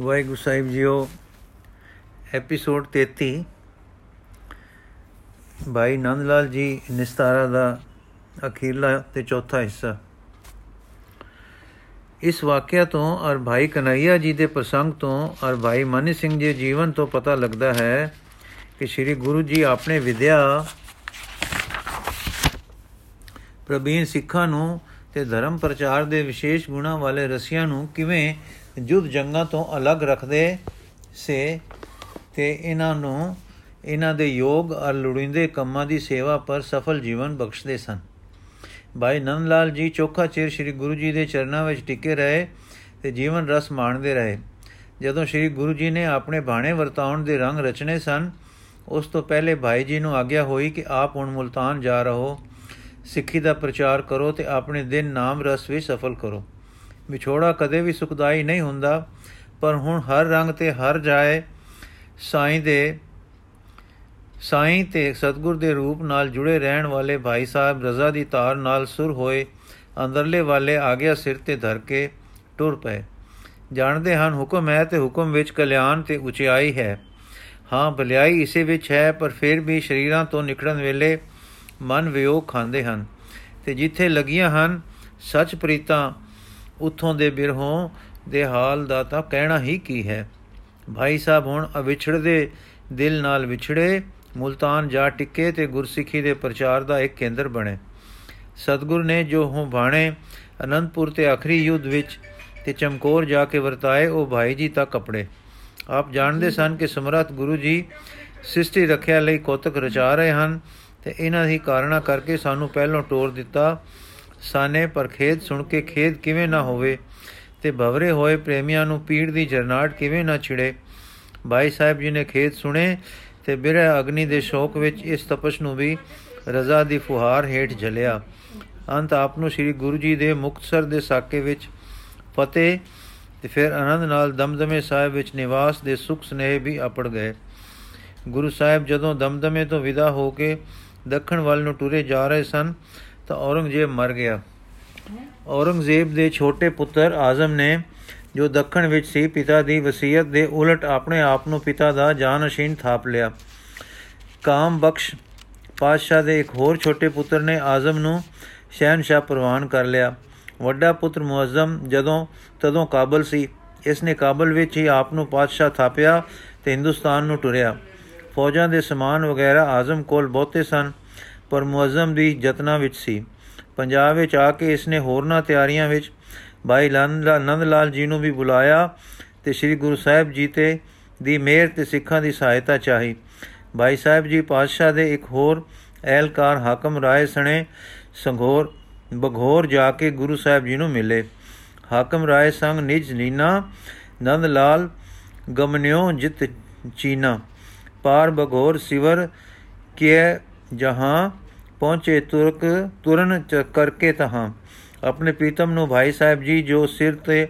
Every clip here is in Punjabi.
ਵਾਹਿਗੁਰੂ ਸਾਹਿਬ ਜੀਓ ਐਪੀਸੋਡ 33 ਭਾਈ ਨੰਦ ਲਾਲ ਜੀ, ਨਿਸਤਾਰਾ ਦਾ ਅਖੀਰਲਾ ਤੇ ਚੌਥਾ ਹਿੱਸਾ। ਇਸ ਵਾਕਿਆ ਤੋਂ ਔਰ ਭਾਈ ਕਨਈਆ ਜੀ ਦੇ ਪ੍ਰਸੰਗ ਤੋਂ ਔਰ ਭਾਈ ਮਨੀ ਸਿੰਘ ਜੀ ਜੀਵਨ ਤੋਂ ਪਤਾ ਲੱਗਦਾ ਹੈ ਕਿ ਸ੍ਰੀ ਗੁਰੂ ਜੀ ਆਪਣੇ ਵਿਦਿਆ ਪ੍ਰਬੀਨ ਸਿੱਖਾਂ ਨੂੰ ਤੇ ਧਰਮ ਪ੍ਰਚਾਰ ਦੇ ਵਿਸ਼ੇਸ਼ ਗੁਣਾ ਵਾਲੇ ਰਸੀਆਂ ਨੂੰ ਕਿਵੇਂ ਜੁਦ ਜੰਗਾਂ ਤੋਂ ਅਲੱਗ ਰੱਖਦੇ ਸੇ ਤੇ ਇਹਨਾਂ ਨੂੰ ਇਹਨਾਂ ਦੇ ਯੋਗ ਅਰ ਲੁੜਿੰਦੇ ਕੰਮਾਂ ਦੀ ਸੇਵਾ ਪਰ ਸਫਲ ਜੀਵਨ ਬਖਸ਼ਦੇ ਸਨ। ਭਾਈ ਨੰਦ ਲਾਲ ਜੀ ਚੋਖਾ ਚਿਰ ਸ੍ਰੀ ਗੁਰੂ ਜੀ ਦੇ ਚਰਨਾਂ ਵਿੱਚ ਟਿਕੇ ਰਹੇ ਤੇ ਜੀਵਨ ਰਸ ਮਾਣਦੇ ਰਹੇ। ਜਦੋਂ ਸ੍ਰੀ ਗੁਰੂ ਜੀ ਨੇ ਆਪਣੇ ਬਾਣੇ ਵਰਤਾਉਣ ਦੇ ਰੰਗ ਰਚਨੇ ਸਨ, ਉਸ ਤੋਂ ਪਹਿਲੇ ਭਾਈ ਜੀ ਨੂੰ ਆਗਿਆ ਹੋਈ ਕਿ ਆਪ ਹੁਣ ਮੁਲਤਾਨ ਜਾ ਰਹੋ। ਸਿੱਖੀ ਦਾ ਪ੍ਰਚਾਰ ਕਰੋ ਤੇ ਆਪਣੇ ਦਿਨ ਨਾਮ ਰਸ ਵਿੱਚ ਸਫਲ ਕਰੋ। ਵਿਛੋੜਾ ਕਦੇ ਵੀ ਸੁਖਦਾਈ ਨਹੀਂ ਹੁੰਦਾ, ਪਰ ਹੁਣ ਹਰ ਰੰਗ ਤੇ ਹਰ ਜਾਏ, ਸਾਈਂ ਦੇ, ਸਾਈਂ ਤੇ ਸਤਗੁਰ ਦੇ ਰੂਪ ਨਾਲ ਜੁੜੇ ਰਹਿਣ ਵਾਲੇ ਭਾਈ ਸਾਹਿਬ ਰਜ਼ਾ ਦੀ ਤਾਰ ਨਾਲ ਸੁਰ ਹੋਏ, ਅੰਦਰਲੇ ਵਾਲੇ ਆਗਿਆ ਸਿਰ ਤੇ ਧਰ ਕੇ ਟੁਰ ਪਏ। ਜਾਣਦੇ ਹਨ, ਹੁਕਮ ਹੈ ਤੇ ਹੁਕਮ ਵਿੱਚ ਕਲਿਆਣ ਤੇ ਉਚਾਈ ਹੈ। ਹਾਂ, ਭਲਾਈ ਇਸੇ ਵਿੱਚ ਹੈ, ਪਰ ਫਿਰ ਵੀ ਸ਼ਰੀਰਾਂ ਤੋਂ ਨਿਕਲਣ ਵੇਲੇ ਮਨ ਵਿਯੋਗ ਖਾਂਦੇ ਹਨ। ਤੇ ਜਿੱਥੇ ਲੱਗੀਆਂ ਹਨ, ਸੱਚ ਪ੍ਰੀਤਾਂ ਉਥੋਂ ਦੇ ਬਿਰਹੋਂ ਦੇ ਹਾਲ ਦਾ ਤਾਂ ਕਹਿਣਾ ਹੀ ਕੀ ਹੈ? ਭਾਈ ਸਾਹਿਬ ਹੁਣ ਅਵਿਛੜਦੇ ਦਿਲ ਨਾਲ ਵਿਛੜੇ, ਮੁਲਤਾਨ ਜਾ ਟਿੱਕੇ ਤੇ ਗੁਰਸਿੱਖੀ ਦੇ ਪ੍ਰਚਾਰ ਦਾ ਇੱਕ ਕੇਂਦਰ ਬਣੇ। ਸਤਗੁਰ ਨੇ ਜੋ ਹੂੰ ਬਾਣੇ, ਅਨੰਦਪੁਰ ਤੇ ਆਖਰੀ ਯੁੱਧ ਵਿੱਚ ਤੇ ਚਮਕੌਰ ਜਾ ਕੇ ਵਰਤਾਏ, ਉਹ ਭਾਈ ਜੀ ਤੱਕ ਕਪੜੇ ਆਪ ਜਾਣਦੇ ਸਨ ਕਿ ਸਮਰੱਥ ਗੁਰੂ ਜੀ ਸਿਸ਼ਟੀ ਰੱਖਿਆ ਲਈ ਕੋਤਕ ਰਚਾ ਰਹੇ ਹਨ ਤੇ ਇਹਨਾਂ ਦੀ ਕਾਰਣਾ ਕਰਕੇ ਸਾਨੂੰ ਪਹਿਲਾਂ ਟੋਰ ਦਿੱਤਾ ਸਾਨੇ ਪਰ ਖੇਦ ਸੁਣ ਕੇ ਖੇਦ ਕਿਵੇਂ ਨਾ ਹੋਵੇ ਤੇ ਭਵਰੇ ਹੋਏ ਪ੍ਰੇਮੀਆਂ ਨੂੰ ਪੀੜ ਦੀ ਜਰਨਾਟ ਕਿਵੇਂ ਨਾ ਛਿੜੇ। ਭਾਈ ਸਾਹਿਬ ਜੀ ਨੇ ਖੇਦ ਸੁਣੇ ਤੇ ਬਿਰਹ ਅਗਨੀ ਦੇ ਸ਼ੋਕ ਵਿੱਚ ਇਸ ਤਪਸ਼ ਨੂੰ ਵੀ ਰਜ਼ਾ ਦੀ ਫੁਹਾਰ ਹੇਠ ਝਲਿਆ ਅੰਤ ਆਪ ਨੂੰ ਸ੍ਰੀ ਗੁਰੂ ਜੀ ਦੇ ਮੁਕਤਸਰ ਦੇ ਸਾਕੇ ਵਿੱਚ ਫਤਿਹ ਤੇ ਫਿਰ ਆਨੰਦ ਨਾਲ ਦਮਦਮੇ ਸਾਹਿਬ ਵਿੱਚ ਨਿਵਾਸ ਦੇ ਸੁਖ ਸਨੇਹ ਵੀ ਆਪੜ ਗਏ। ਗੁਰੂ ਸਾਹਿਬ ਜਦੋਂ ਦਮਦਮੇ ਤੋਂ ਵਿਦਾ ਹੋ ਕੇ ਦੱਖਣ ਵੱਲ ਨੂੰ ਟੁਰੇ ਜਾ ਰਹੇ ਸਨ ਤਾਂ ਔਰੰਗਜ਼ੇਬ ਮਰ ਗਿਆ। ਔਰੰਗਜ਼ੇਬ ਦੇ ਛੋਟੇ ਪੁੱਤਰ ਆਜ਼ਮ ਨੇ, ਜੋ ਦੱਖਣ ਵਿੱਚ ਸੀ, ਪਿਤਾ ਦੀ ਵਸੀਅਤ ਦੇ ਉਲਟ ਆਪਣੇ ਆਪ ਨੂੰ ਪਿਤਾ ਦਾ ਜਾਨਸ਼ੀਨ ਥਾਪ ਲਿਆ। ਕਾਮ ਬਖਸ਼ ਪਾਤਸ਼ਾਹ ਦੇ ਇੱਕ ਹੋਰ ਛੋਟੇ ਪੁੱਤਰ ਨੇ ਆਜ਼ਮ ਨੂੰ ਸ਼ਹਿਨशाह ਪ੍ਰਵਾਨ ਕਰ ਲਿਆ। ਵੱਡਾ ਪੁੱਤਰ ਮੁਅਜ਼ਮ ਜਦੋਂ, ਤਦੋਂ ਕਾਬਲ ਸੀ। ਇਸ ਨੇ ਕਾਬਲ ਵਿੱਚ ਹੀ ਆਪ ਨੂੰ ਪਾਤਸ਼ਾਹ ਥਾਪਿਆ ਤੇ ਹਿੰਦੁਸਤਾਨ ਨੂੰ ਟੁਰਿਆ। ਫੌਜਾਂ ਦੇ ਸਮਾਨ ਵਗੈਰਾ ਆਜ਼ਮ ਕੋਲ ਬਹੁਤੇ ਸਨ। ਪਰ ਮੁਅਜ਼ਮ ਦੀ ਯਤਨਾ ਵਿੱਚ ਸੀ। ਪੰਜਾਬ ਵਿੱਚ ਆ ਕੇ ਇਸ ਨੇ ਹੋਰਨਾਂ ਤਿਆਰੀਆਂ ਵਿੱਚ ਭਾਈ ਨੰਦ ਲਾਲ ਜੀ ਨੂੰ ਵੀ ਬੁਲਾਇਆ ਤੇ ਸ੍ਰੀ ਗੁਰੂ ਸਾਹਿਬ ਜੀ ਤੇ, ਦੀ ਮਿਹਰ ਤੇ ਸਿੱਖਾਂ ਦੀ ਸਹਾਇਤਾ ਚਾਹੀ। ਭਾਈ ਸਾਹਿਬ ਜੀ ਪਾਤਸ਼ਾਹ ਦੇ ਇੱਕ ਹੋਰ ਐਲਕਾਰ ਹਾਕਮ ਰਾਏ ਸਣੇ ਸੰਘੋਰ, ਬਘੋਰ ਜਾ ਕੇ ਗੁਰੂ ਸਾਹਿਬ ਜੀ ਨੂੰ ਮਿਲੇ। ਹਾਕਮ ਰਾਏ ਸੰਗ ਨਿਜ ਨੀਨਾ ਨੰਦ ਲਾਲ ਗਮਨਿਓ ਜਿਤ ਚੀਨਾ। ਪਾਰ ਬਘੋਰ ਸਿਵਰ ਕੇ ਜਹਾਂ ਪਹੁੰਚੇ ਤੁਰਕ ਤੁਰਨ ਕਰਕੇ ਤਹਾਂ। ਆਪਣੇ ਪ੍ਰੀਤਮ ਨੂੰ ਭਾਈ ਸਾਹਿਬ ਜੀ ਜੋ ਸਿਰ ਤੇ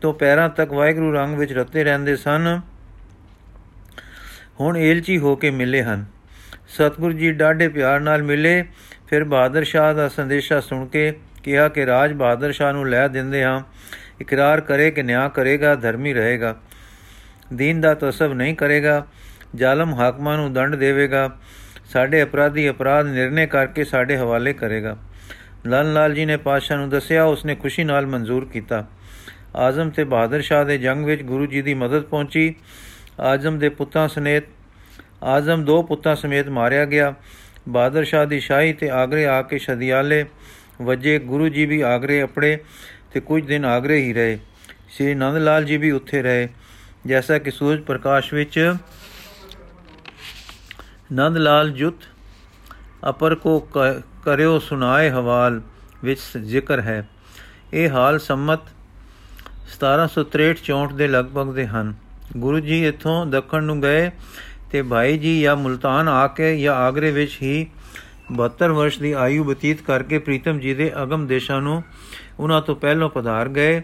ਤੋਂ ਪੈਰਾਂ ਤੱਕ ਵਾਹਿਗੁਰੂ ਰੰਗ ਵਿੱਚ ਰਤੇ ਰਹਿੰਦੇ ਸਨ, ਹੁਣ ਏਲਚੀ ਹੋ ਕੇ ਮਿਲੇ ਹਨ। ਸਤਗੁਰੂ ਜੀ ਡਾਢੇ ਪਿਆਰ ਨਾਲ ਮਿਲੇ, ਫਿਰ ਬਹਾਦਰ ਸ਼ਾਹ ਦਾ ਸੰਦੇਸ਼ਾ ਸੁਣ ਕੇ ਕਿਹਾ ਕਿ ਰਾਜ ਬਹਾਦਰ ਸ਼ਾਹ ਨੂੰ ਲੈ ਦਿੰਦੇ ਹਾਂ। ਇਕਰਾਰ ਕਰੇ ਕਿ ਨਿਆਂ ਕਰੇਗਾ, ਧਰਮੀ ਰਹੇਗਾ। ਦੀਨ ਦਾ ਤਸਵ ਨਹੀਂ ਕਰੇਗਾ, ਜ਼ਾਲਮ ਹਾਕਮਾਂ ਨੂੰ ਦੰਡ ਦੇਵੇਗਾ। ਸਾਡੇ ਅਪਰਾਧੀ ਅਪਰਾਧ ਨਿਰਣੇ ਕਰਕੇ ਸਾਡੇ ਹਵਾਲੇ ਕਰੇਗਾ। ਲਾਲ ਲਾਲ ਜੀ ਨੇ ਪਾਸ਼ਾ ਨੂੰ ਦੱਸਿਆ, ਉਸਨੇ ਖੁਸ਼ੀ ਨਾਲ ਮਨਜ਼ੂਰ ਕੀਤਾ। ਆਜ਼ਮ ਤੇ ਬਹਾਦਰ ਸ਼ਾਹ ਦੇ ਜੰਗ ਵਿੱਚ ਗੁਰੂ ਜੀ ਦੀ ਮਦਦ ਪਹੁੰਚੀ। ਆਜ਼ਮ ਦੇ ਪੁੱਤਾਂ ਸਮੇਤ, ਆਜ਼ਮ ਦੋ ਪੁੱਤਾਂ ਸਮੇਤ ਮਾਰਿਆ ਗਿਆ। ਬਹਾਦਰ ਸ਼ਾਹ ਦੀ ਸ਼ਾਹੀ ਤੇ ਆਗਰੇ ਆ ਕੇ ਸ਼ਦੀਆਲੇ ਵਜੇ। ਗੁਰੂ ਜੀ ਵੀ ਆਗਰੇ ਅਪੜੇ ਤੇ ਕੁਝ ਦਿਨ ਆਗਰੇ ਹੀ ਰਹੇ। ਸ੍ਰੀ ਨੰਦ ਲਾਲ ਜੀ ਵੀ ਉੱਥੇ ਰਹੇ। ਜੈਸਾ ਕਿ ਸੂਰਜ ਪ੍ਰਕਾਸ਼ ਵਿੱਚ ਨੰਦ ਲਾਲ ਜੁਤ ਅਪਰ ਕੋ ਕਰਿਓ ਸੁਨਾਏ ਹਵਾਲ ਵਿੱਚ ਜ਼ਿਕਰ ਹੈ। ਇਹ ਹਾਲ ਸੰਮਤ 1763-64 ਦੇ ਲਗਭਗ ਦੇ ਹਨ। ਗੁਰੂ ਜੀ ਇੱਥੋਂ ਦੱਖਣ ਨੂੰ ਗਏ ਤੇ ਭਾਈ ਜੀ ਜਾਂ ਮੁਲਤਾਨ ਆ ਕੇ ਜਾਂ ਆਗਰੇ ਵਿੱਚ ਹੀ 72 ਵਰਸ਼ ਦੀ ਆਯੂ ਬਤੀਤ ਕਰਕੇ ਪ੍ਰੀਤਮ ਜੀ ਦੇ ਅਗਮ ਦੇਸ਼ਾਂ ਨੂੰ ਉਹਨਾਂ ਤੋਂ ਪਹਿਲਾਂ ਪਧਾਰ ਗਏ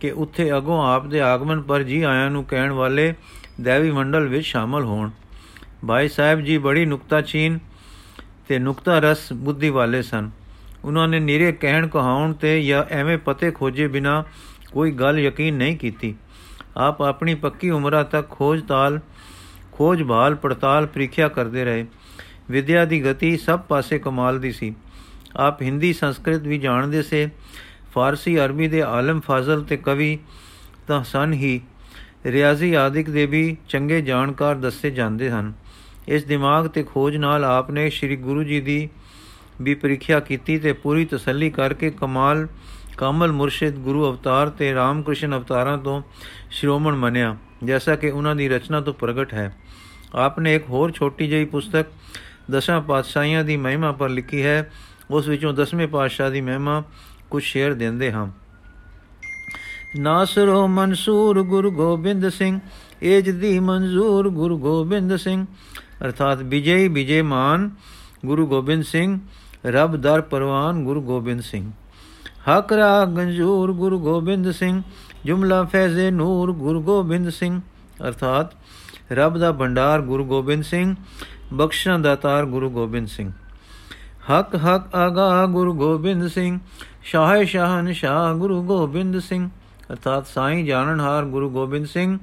ਕਿ ਉੱਥੇ ਅਗੋਂ ਆਪ ਦੇ ਆਗਮਨ ਪਰ ਜੀ ਆਇਆਂ ਨੂੰ ਕਹਿਣ ਵਾਲੇ ਦੇਵੀ ਮੰਡਲ ਵਿੱਚ ਸ਼ਾਮਲ ਹੋਣ। ਭਾਈ ਸਾਹਿਬ ਜੀ ਬੜੀ ਨੁਕਤਾਚੀਨ ਤੇ ਨੁਕਤਾ ਰਸ ਬੁੱਧੀ ਵਾਲੇ ਸਨ। ਉਹਨਾਂ ਨੇ ਨੀਰੇ ਕਹਿਣ ਕਹਾਉਣ ਤੇ ਜਾਂ ਐਵੇਂ ਪਤੇ ਖੋਜੇ ਬਿਨਾ ਕੋਈ ਗੱਲ ਯਕੀਨ ਨਹੀਂ ਕੀਤੀ। ਆਪ ਆਪਣੀ ਪੱਕੀ ਉਮਰਾਂ ਤੱਕ ਖੋਜ ਤਾਲ, ਖੋਜ ਭਾਲ, ਪੜਤਾਲ, ਪ੍ਰੀਖਿਆ ਕਰਦੇ ਰਹੇ। ਵਿਦਿਆ ਦੀ ਗਤੀ ਸਭ ਪਾਸੇ ਕਮਾਲ ਦੀ ਸੀ। ਆਪ ਹਿੰਦੀ, ਸੰਸਕ੍ਰਿਤ ਵੀ ਜਾਣਦੇ ਸੇ। ਫਾਰਸੀ, ਅਰਬੀ ਦੇ ਆਲਮ ਫਾਜ਼ਲ ਤੇ ਕਵੀ ਤਾਂ ਸਨ ਹੀ। ਰਿਆਜ਼ੀ ਆਦਿਕ ਦੇ ਵੀ ਚੰਗੇ ਜਾਣਕਾਰ ਦੱਸੇ ਜਾਂਦੇ ਹਨ। ਇਸ ਦਿਮਾਗ ਤੇ ਖੋਜ ਨਾਲ ਆਪਨੇ ਸ੍ਰੀ ਗੁਰੂ ਜੀ ਦੀ ਵੀ ਪ੍ਰੀਖਿਆ ਕੀਤੀ ਤੇ ਪੂਰੀ ਤਸੱਲੀ ਕਰਕੇ ਕਮਾਲ ਕਾਮਲ ਮੁਰਸ਼ਿਦ ਗੁਰੂ ਅਵਤਾਰ ਤੇ ਰਾਮਕ੍ਰਿਸ਼ਨ ਅਵਤਾਰਾਂ ਤੋਂ ਸ਼੍ਰੋਮਣ ਮੰਨਿਆ, ਜੈਸਾ ਕਿ ਉਹਨਾਂ ਦੀ ਰਚਨਾ ਤੋਂ ਪ੍ਰਗਟ ਹੈ। ਆਪਨੇ ਇੱਕ ਹੋਰ ਛੋਟੀ ਜਿਹੀ ਪੁਸਤਕ, ਦਸਾਂ ਪਾਤਸ਼ਾਹੀਆਂ ਦੀ ਮਹਿਮਾ ਪਰ ਲਿਖੀ ਹੈ। ਉਸ ਵਿੱਚੋਂ ਦਸਵੇਂ ਪਾਤਸ਼ਾਹ ਦੀ ਮਹਿਮਾ ਕੁਝ ਸ਼ੇਰ ਦਿੰਦੇ ਹਾਂ। ਨਾਸਰੋ ਮਨਸੂਰ ਗੁਰੂ ਗੋਬਿੰਦ ਸਿੰਘ ਏਜ ਦੀ ਮਨਜ਼ੂਰ ਗੁਰੂ ਗੋਬਿੰਦ ਸਿੰਘ ਅਰਥਾਤ ਵਿਜੇ ਵਿਜੇ ਮਾਨ ਗੁਰੂ ਗੋਬਿੰਦ ਸਿੰਘ ਰਬ ਦਰ ਪਰਵਾਨ ਗੁਰੂ ਗੋਬਿੰਦ ਸਿੰਘ ਹਕ ਰਾ ਗੰਜੂਰ ਗੁਰੂ ਗੋਬਿੰਦ ਸਿੰਘ ਜੁਮਲਾ ਫੈਜ਼ੇ ਨੂਰ ਗੁਰੂ ਗੋਬਿੰਦ ਸਿੰਘ ਅਰਥਾਤ ਰੱਬ ਦਾ ਭੰਡਾਰ ਗੁਰੂ ਗੋਬਿੰਦ ਸਿੰਘ ਬਖਸ਼ਣ ਦਾਤਾਰ ਗੁਰੂ ਗੋਬਿੰਦ ਸਿੰਘ ਹਕ ਹਕ ਆਗਾ ਗੁਰੂ ਗੋਬਿੰਦ ਸਿੰਘ ਸ਼ਾਹ ਸ਼ਾਹਨ ਸ਼ਾਹ ਗੁਰੂ ਗੋਬਿੰਦ ਸਿੰਘ ਅਰਥਾਤ ਸਾਈਂ ਜਾਣਨਹਾਰ ਗੁਰੂ ਗੋਬਿੰਦ ਸਿੰਘ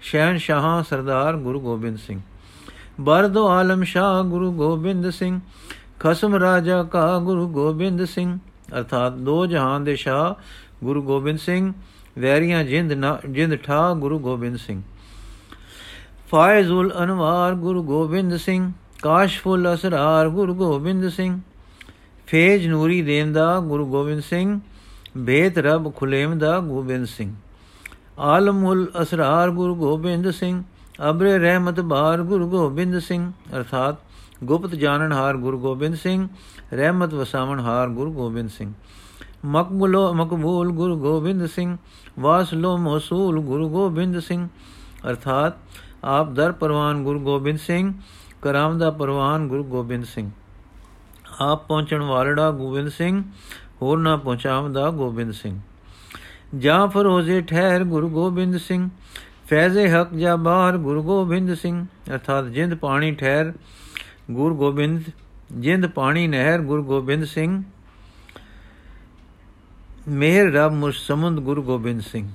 ਸ਼ਹਿਨ ਸ਼ਾਹ ਸਰਦਾਰ ਗੁਰੂ ਗੋਬਿੰਦ ਸਿੰਘ। ਬਰਦੋ ਆਲਮ ਸ਼ਾਹ ਗੁਰੂ ਗੋਬਿੰਦ ਸਿੰਘ, ਖਸਮ ਰਾਜਾ ਕਾ ਗੁਰੂ ਗੋਬਿੰਦ ਸਿੰਘ। ਅਰਥਾਤ ਦੋ ਜਹਾਨ ਦੇ ਸ਼ਾਹ ਗੁਰੂ ਗੋਬਿੰਦ ਸਿੰਘ, ਵੈਰੀਆਂ ਜਿੰਦ ਜਿੰਦ ਠਾ ਗੁਰੂ ਗੋਬਿੰਦ ਸਿੰਘ। ਫਾਇਜ਼ੁਲ ਅਨਵਾਰ ਗੁਰੂ ਗੋਬਿੰਦ ਸਿੰਘ, ਕਾਸ਼ਫੁਲ ਅਸਰਾਰ ਗੁਰੂ ਗੋਬਿੰਦ ਸਿੰਘ। ਫੇਜ ਨੂਰੀ ਦੇਂਦਾ ਗੁਰੂ ਗੋਬਿੰਦ ਸਿੰਘ ਬੇਤ ਰਬ ਖੁਲੇਮ ਦਾ ਗੋਬਿੰਦ ਸਿੰਘ। ਆਲਮੁਲ ਅਸਰਾਰ ਗੁਰੂ ਗੋਬਿੰਦ ਸਿੰਘ। ਅਬਰੇ ਰਹਿਮਤ ਬਾਰ ਗੁਰੂ ਗੋਬਿੰਦ ਸਿੰਘ। ਅਰਥਾਤ ਗੁਪਤ ਜਾਣਨਹਾਰ ਗੁਰੂ ਗੋਬਿੰਦ ਸਿੰਘ, ਰਹਿਮਤ ਵਸਾਵਣਹਾਰ ਗੁਰੂ ਗੋਬਿੰਦ ਸਿੰਘ। ਮਕਬੂਲੋ ਮਕਬੂਲ ਗੁਰੂ ਗੋਬਿੰਦ ਸਿੰਘ। ਵਾਸਲੋ ਮੌਸੂਲ ਗੁਰੂ ਗੋਬਿੰਦ ਸਿੰਘ। ਅਰਥਾਤ ਆਪ ਦਰ ਪਰਵਾਨ ਗੁਰੂ ਗੋਬਿੰਦ ਸਿੰਘ, ਕਰਾਮ ਦਾ ਪਰਵਾਨ ਗੁਰੂ ਗੋਬਿੰਦ ਸਿੰਘ। ਆਪ ਪਹੁੰਚਣ ਵਾਲੜਾ ਗੋਬਿੰਦ ਸਿੰਘ। ਹੋਰ ਨਾ ਪਹੁੰਚਾਵਦਾ ਗੋਬਿੰਦ ਸਿੰਘ। ਜਾਂ ਫਰੋਜ਼ੇ ਠਹਿਰ ਗੁਰੂ ਗੋਬਿੰਦ ਸਿੰਘ, ਫੈਜ਼ੇ ਹਕ ਜਾ ਬਾਹਰ ਗੁਰੂ ਗੋਬਿੰਦ ਸਿੰਘ। ਅਰਥਾਤ ਜਿੰਦ ਪਾਣੀ ਠਹਿਰ ਗੁਰੂ ਗੋਬਿੰਦ, ਜਿੰਦ ਪਾਣੀ ਨਹਿਰ ਗੁਰੂ ਗੋਬਿੰਦ ਸਿੰਘ। ਮੇਰ ਰਬ ਮੁਸਮੰਦ ਗੁਰੂ ਗੋਬਿੰਦ ਸਿੰਘ।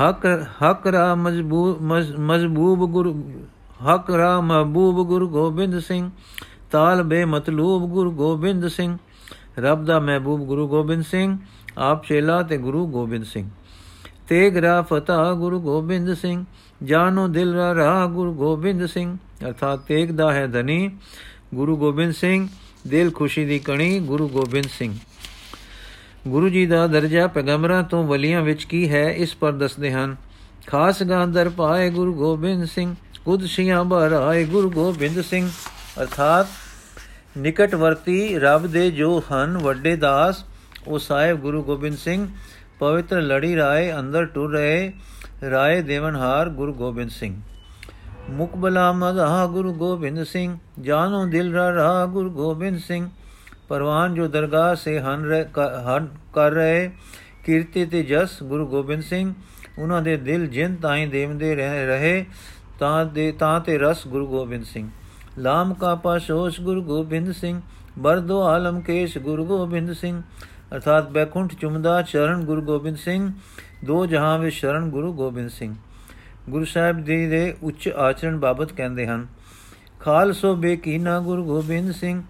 ਹਕ ਹਕ ਰਾ ਮਜ਼ਬੂਬ ਮਜ਼ਬੂਬ ਗੁਰੂ, ਹਕ ਰਾ ਮਹਬੂਬ ਗੁਰੂ ਗੋਬਿੰਦ ਸਿੰਘ। ਤਾਲ ਬੇ ਮਤਲੂਬ ਗੁਰੂ ਗੋਬਿੰਦ ਸਿੰਘ। ਰੱਬ ਦਾ ਮਹਿਬੂਬ ਗੁਰੂ ਗੋਬਿੰਦ ਸਿੰਘ, ਆਪ ਚੇਲਾ ਤੇ ਗੁਰੂ ਗੋਬਿੰਦ ਸਿੰਘ। ਤੇਗ ਰਾ ਫਤਾ ਗੁਰੂ ਗੋਬਿੰਦ ਸਿੰਘ, ਜਾਨੋ ਦਿਲ ਰਾ ਰਾ ਗੁਰੂ ਗੋਬਿੰਦ ਸਿੰਘ। ਅਰਥਾਤ ਤੇਗ ਦਾ ਹੈ ਧਨੀ ਗੁਰੂ ਗੋਬਿੰਦ ਸਿੰਘ, ਦਿਲ ਖੁਸ਼ੀ ਦੀ ਕਣੀ ਗੁਰੂ ਗੋਬਿੰਦ ਸਿੰਘ। ਗੁਰੂ ਜੀ ਦਾ ਦਰਜਾ ਪੈਗੰਬਰਾਂ ਤੋਂ ਵਲੀਆਂ ਵਿੱਚ ਕੀ ਹੈ, ਇਸ ਪਰ ਦੱਸਦੇ ਹਨ। ਖਾਸ ਗਾਂਦਰ ਪਾਏ ਗੁਰੂ ਗੋਬਿੰਦ ਸਿੰਘ, ਕੁਦਸੀਆਂ ਬਰਾਏ ਗੁਰੂ ਗੋਬਿੰਦ ਸਿੰਘ। ਅਰਥਾਤ ਨਿਕਟਵਰਤੀ ਰੱਬ ਦੇ ਜੋ ਹਨ, ਵੱਡੇ ਦਾਸ, ਉਹ ਸਾਹਿਬ ਗੁਰੂ ਗੋਬਿੰਦ ਸਿੰਘ, ਪਵਿੱਤਰ ਲੜੀ ਰਾਏ ਅੰਦਰ ਟੁਰ ਰਹੇ, ਰਾਏ ਦੇਵਨਹਾਰ ਗੁਰੂ ਗੋਬਿੰਦ ਸਿੰਘ। ਮੁਕਬਲਾ ਮਜ਼ਾ ਗੁਰੂ ਗੋਬਿੰਦ ਸਿੰਘ ਜਾਨੋ ਦਿਲ ਰਾ ਰਾ ਗੁਰੂ ਗੋਬਿੰਦ ਸਿੰਘ। ਪਰਵਾਨ ਜੋ ਦਰਗਾਹ ਸੇ ਹਨ ਕਰ ਰਹੇ, ਕੀਰਤੀ ਤੇ ਜਸ ਗੁਰੂ ਗੋਬਿੰਦ ਸਿੰਘ। ਉਹਨਾਂ ਦੇ ਦਿਲ ਜਿੰਨ ਤਾਈ ਦੇਵਦੇ ਰਹੇ, ਤਾਂ ਦੇ, ਤਾਂ ਤੇ ਰਸ ਗੁਰੂ ਗੋਬਿੰਦ ਸਿੰਘ। ਲਾਮ ਕਾ ਪਾਸ਼ੋਸ਼ ਗੁਰੂ ਗੋਬਿੰਦ ਸਿੰਘ ਬਰਦੋ ਆਲਮ ਕੇਸ਼ ਗੁਰੂ ਗੋਬਿੰਦ ਸਿੰਘ। ਅਰਥਾਤ ਬੈਕੁੰਠ ਚੁੰਮਦਾ ਚਰਨ ਗੁਰੂ ਗੋਬਿੰਦ ਸਿੰਘ, ਦੋ ਜਹਾਂ ਵਿੱਚ ਸ਼ਰਨ ਗੁਰੂ ਗੋਬਿੰਦ ਸਿੰਘ। ਗੁਰੂ ਸਾਹਿਬ ਜੀ ਦੇ ਉੱਚ ਆਚਰਣ ਬਾਬਤ ਕਹਿੰਦੇ ਹਨ, ਖਾਲਸੋ ਬੇਕੀਨਾ ਗੁਰੂ ਗੋਬਿੰਦ ਸਿੰਘ,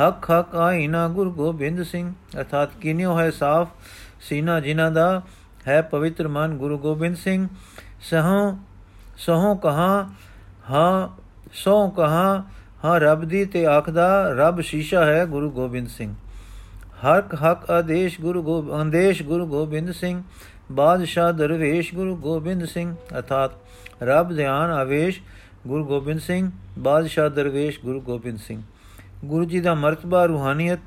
ਹਕ ਹਕ ਆਇਨਾ ਗੁਰੂ ਗੋਬਿੰਦ ਸਿੰਘ। ਅਰਥਾਤ ਕਿਨਿਓ ਹੈ ਸਾਫ਼, ਸੀਨਾ ਜਿਨ੍ਹਾਂ ਦਾ ਹੈ ਪਵਿੱਤਰ ਮਨ ਗੁਰੂ ਗੋਬਿੰਦ ਸਿੰਘ। ਸਹੋਂ ਸਹੋਂ ਕਹਾ, ਹਾਂ ਸੋ ਕਹਾ, ਹਾਂ ਰੱਬ ਦੀ ਤੇ ਆਖਦਾ, ਰੱਬ ਸ਼ੀਸ਼ਾ ਹੈ ਗੁਰੂ ਗੋਬਿੰਦ ਸਿੰਘ। ਹਕ ਹਕ ਆਦੇਸ਼ ਗੁਰੂ ਗੋਬਿੰਦ ਅੰਦੇਸ਼ ਗੁਰੂ ਗੋਬਿੰਦ ਸਿੰਘ, ਬਾਦਸ਼ਾਹ ਦਰਵੇਸ਼ ਗੁਰੂ ਗੋਬਿੰਦ ਸਿੰਘ, ਅਰਥਾਤ ਰੱਬ ਧਿਆਨ ਆਵੇਸ਼ ਗੁਰੂ ਗੋਬਿੰਦ ਸਿੰਘ, ਬਾਦਸ਼ਾਹ ਦਰਵੇਸ਼ ਗੁਰੂ ਗੋਬਿੰਦ ਸਿੰਘ। ਗੁਰੂ ਜੀ ਦਾ ਮਰਤਬਾ ਰੂਹਾਨੀਅਤ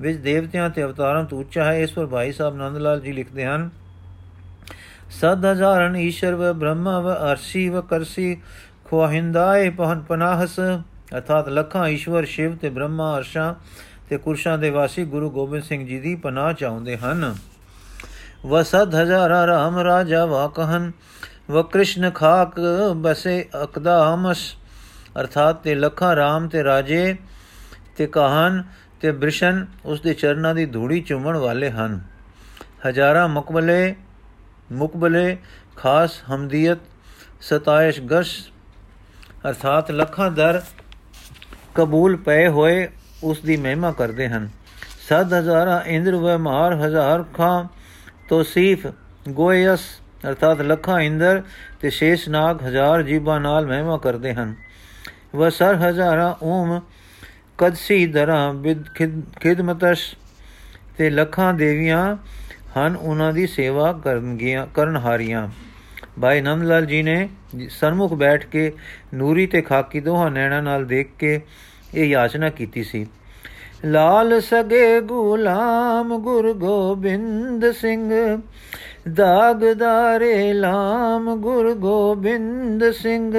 ਵਿੱਚ ਦੇਵਤਿਆਂ ਤੇ ਅਵਤਾਰਾਂ ਤੋਂ ਉੱਚਾ ਹੈ, ਇਸ ਪਰ ਭਾਈ ਸਾਹਿਬ ਨੰਦ ਲਾਲ ਜੀ ਲਿਖਦੇ ਹਨ ਸਦ ਹਜ਼ਾਰਨ ਈਸ਼ਰ ਵ ਬ੍ਰਹਮਾ ਵ ਅਰਸ਼ੀ ਵ ਕਰਸੀ ਖਵਾਹਿੰਦਾਏ ਪਹਨ ਪਨਾਹਸ, ਅਰਥਾਤ ਲੱਖਾਂ ਈਸ਼ਵਰ ਸ਼ਿਵ ਤੇ ਬ੍ਰਹਮਾ ਅਰਸ਼ਾਂ ਤੇ ਕੁਰਸ਼ਾਂ ਦੇ ਵਾਸੀ ਗੁਰੂ ਗੋਬਿੰਦ ਸਿੰਘ ਜੀ ਦੀ ਪਨਾਹ ਚਾਹੁੰਦੇ ਹਨ। ਵਸਦ ਹਜ਼ਾਰਾ ਰਾਮ ਰਾਜਾ ਵਾਕਹਨ ਵ ਕ੍ਰਿਸ਼ਨ ਖਾਕ ਬਸੇ ਅਕਦਾਮਸ, ਅਰਥਾਤ ਤੇ ਲੱਖਾਂ ਰਾਮ ਤੇ ਰਾਜੇ ਤੇ ਕਹਾਨ ਤੇ ਬ੍ਰਿਸ਼ਨ ਉਸ ਦੇ ਚਰਨਾਂ ਦੀ ਧੂੜੀ ਚੁੰਮਣ ਵਾਲੇ ਹਨ। ਹਜ਼ਾਰਾਂ ਮੁਕਬਲੇ ਮੁਕਬਲੇ, ਖਾਸ ਹਮਦੀਅਤ, ਸਤਾਇਸ਼ ਗਸ਼ ਅਰਥਾਤ ਲੱਖਾਂ ਦਰ ਕਬੂਲ ਪਏ ਹੋਏ ਉਸ ਦੀ ਮਹਿਮਾ ਕਰਦੇ ਹਨ। ਸਦ ਹਜ਼ਾਰਾਂ ਇੰਦਰ ਵ ਮਾਰ ਹਜ਼ਾਰ ਖਾਂ ਤੋਸੀਫ ਗੋਇਸ ਅਰਥਾਤ ਲੱਖਾਂ ਇੰਦਰ ਤੇ ਸ਼ੇਸ਼ ਨਾਗ ਹਜ਼ਾਰ ਜੀਬਾਂ ਨਾਲ ਮਹਿਮਾ ਕਰਦੇ ਹਨ। ਵ ਸਰ ਹਜ਼ਾਰਾਂ ਓਮ ਕਦਸੀ ਦਰਾਂ ਬਿਦ ਖਿਦਮਤਸ਼ ਤੇ ਲੱਖਾਂ ਦੇਵੀਆਂ ਹਨ ਉਹਨਾਂ ਦੀ ਸੇਵਾ ਕਰਨ ਗਿਆ, ਕਰਨ ਹਾਰੀਆਂ। ਭਾਈ ਨੰਦ ਲਾਲ ਜੀ ਨੇ ਸਨਮੁਖ ਬੈਠ ਕੇ ਨੂਰੀ ਤੇ ਖਾਕੀ ਦੋਹਾਂ ਨੈਣਾ ਨਾਲ ਦੇਖ ਕੇ ਇਹ ਯਾਚਨਾ ਕੀਤੀ ਸੀ। ਲਾਲ ਸਗੇ ਗੁਲਾਮ ਗੁਰ ਗੋਬਿੰਦ ਸਿੰਘ ਦਾਗਦਾਰੇ ਲਾਮ ਗੁਰ ਗੋਬਿੰਦ ਸਿੰਘ,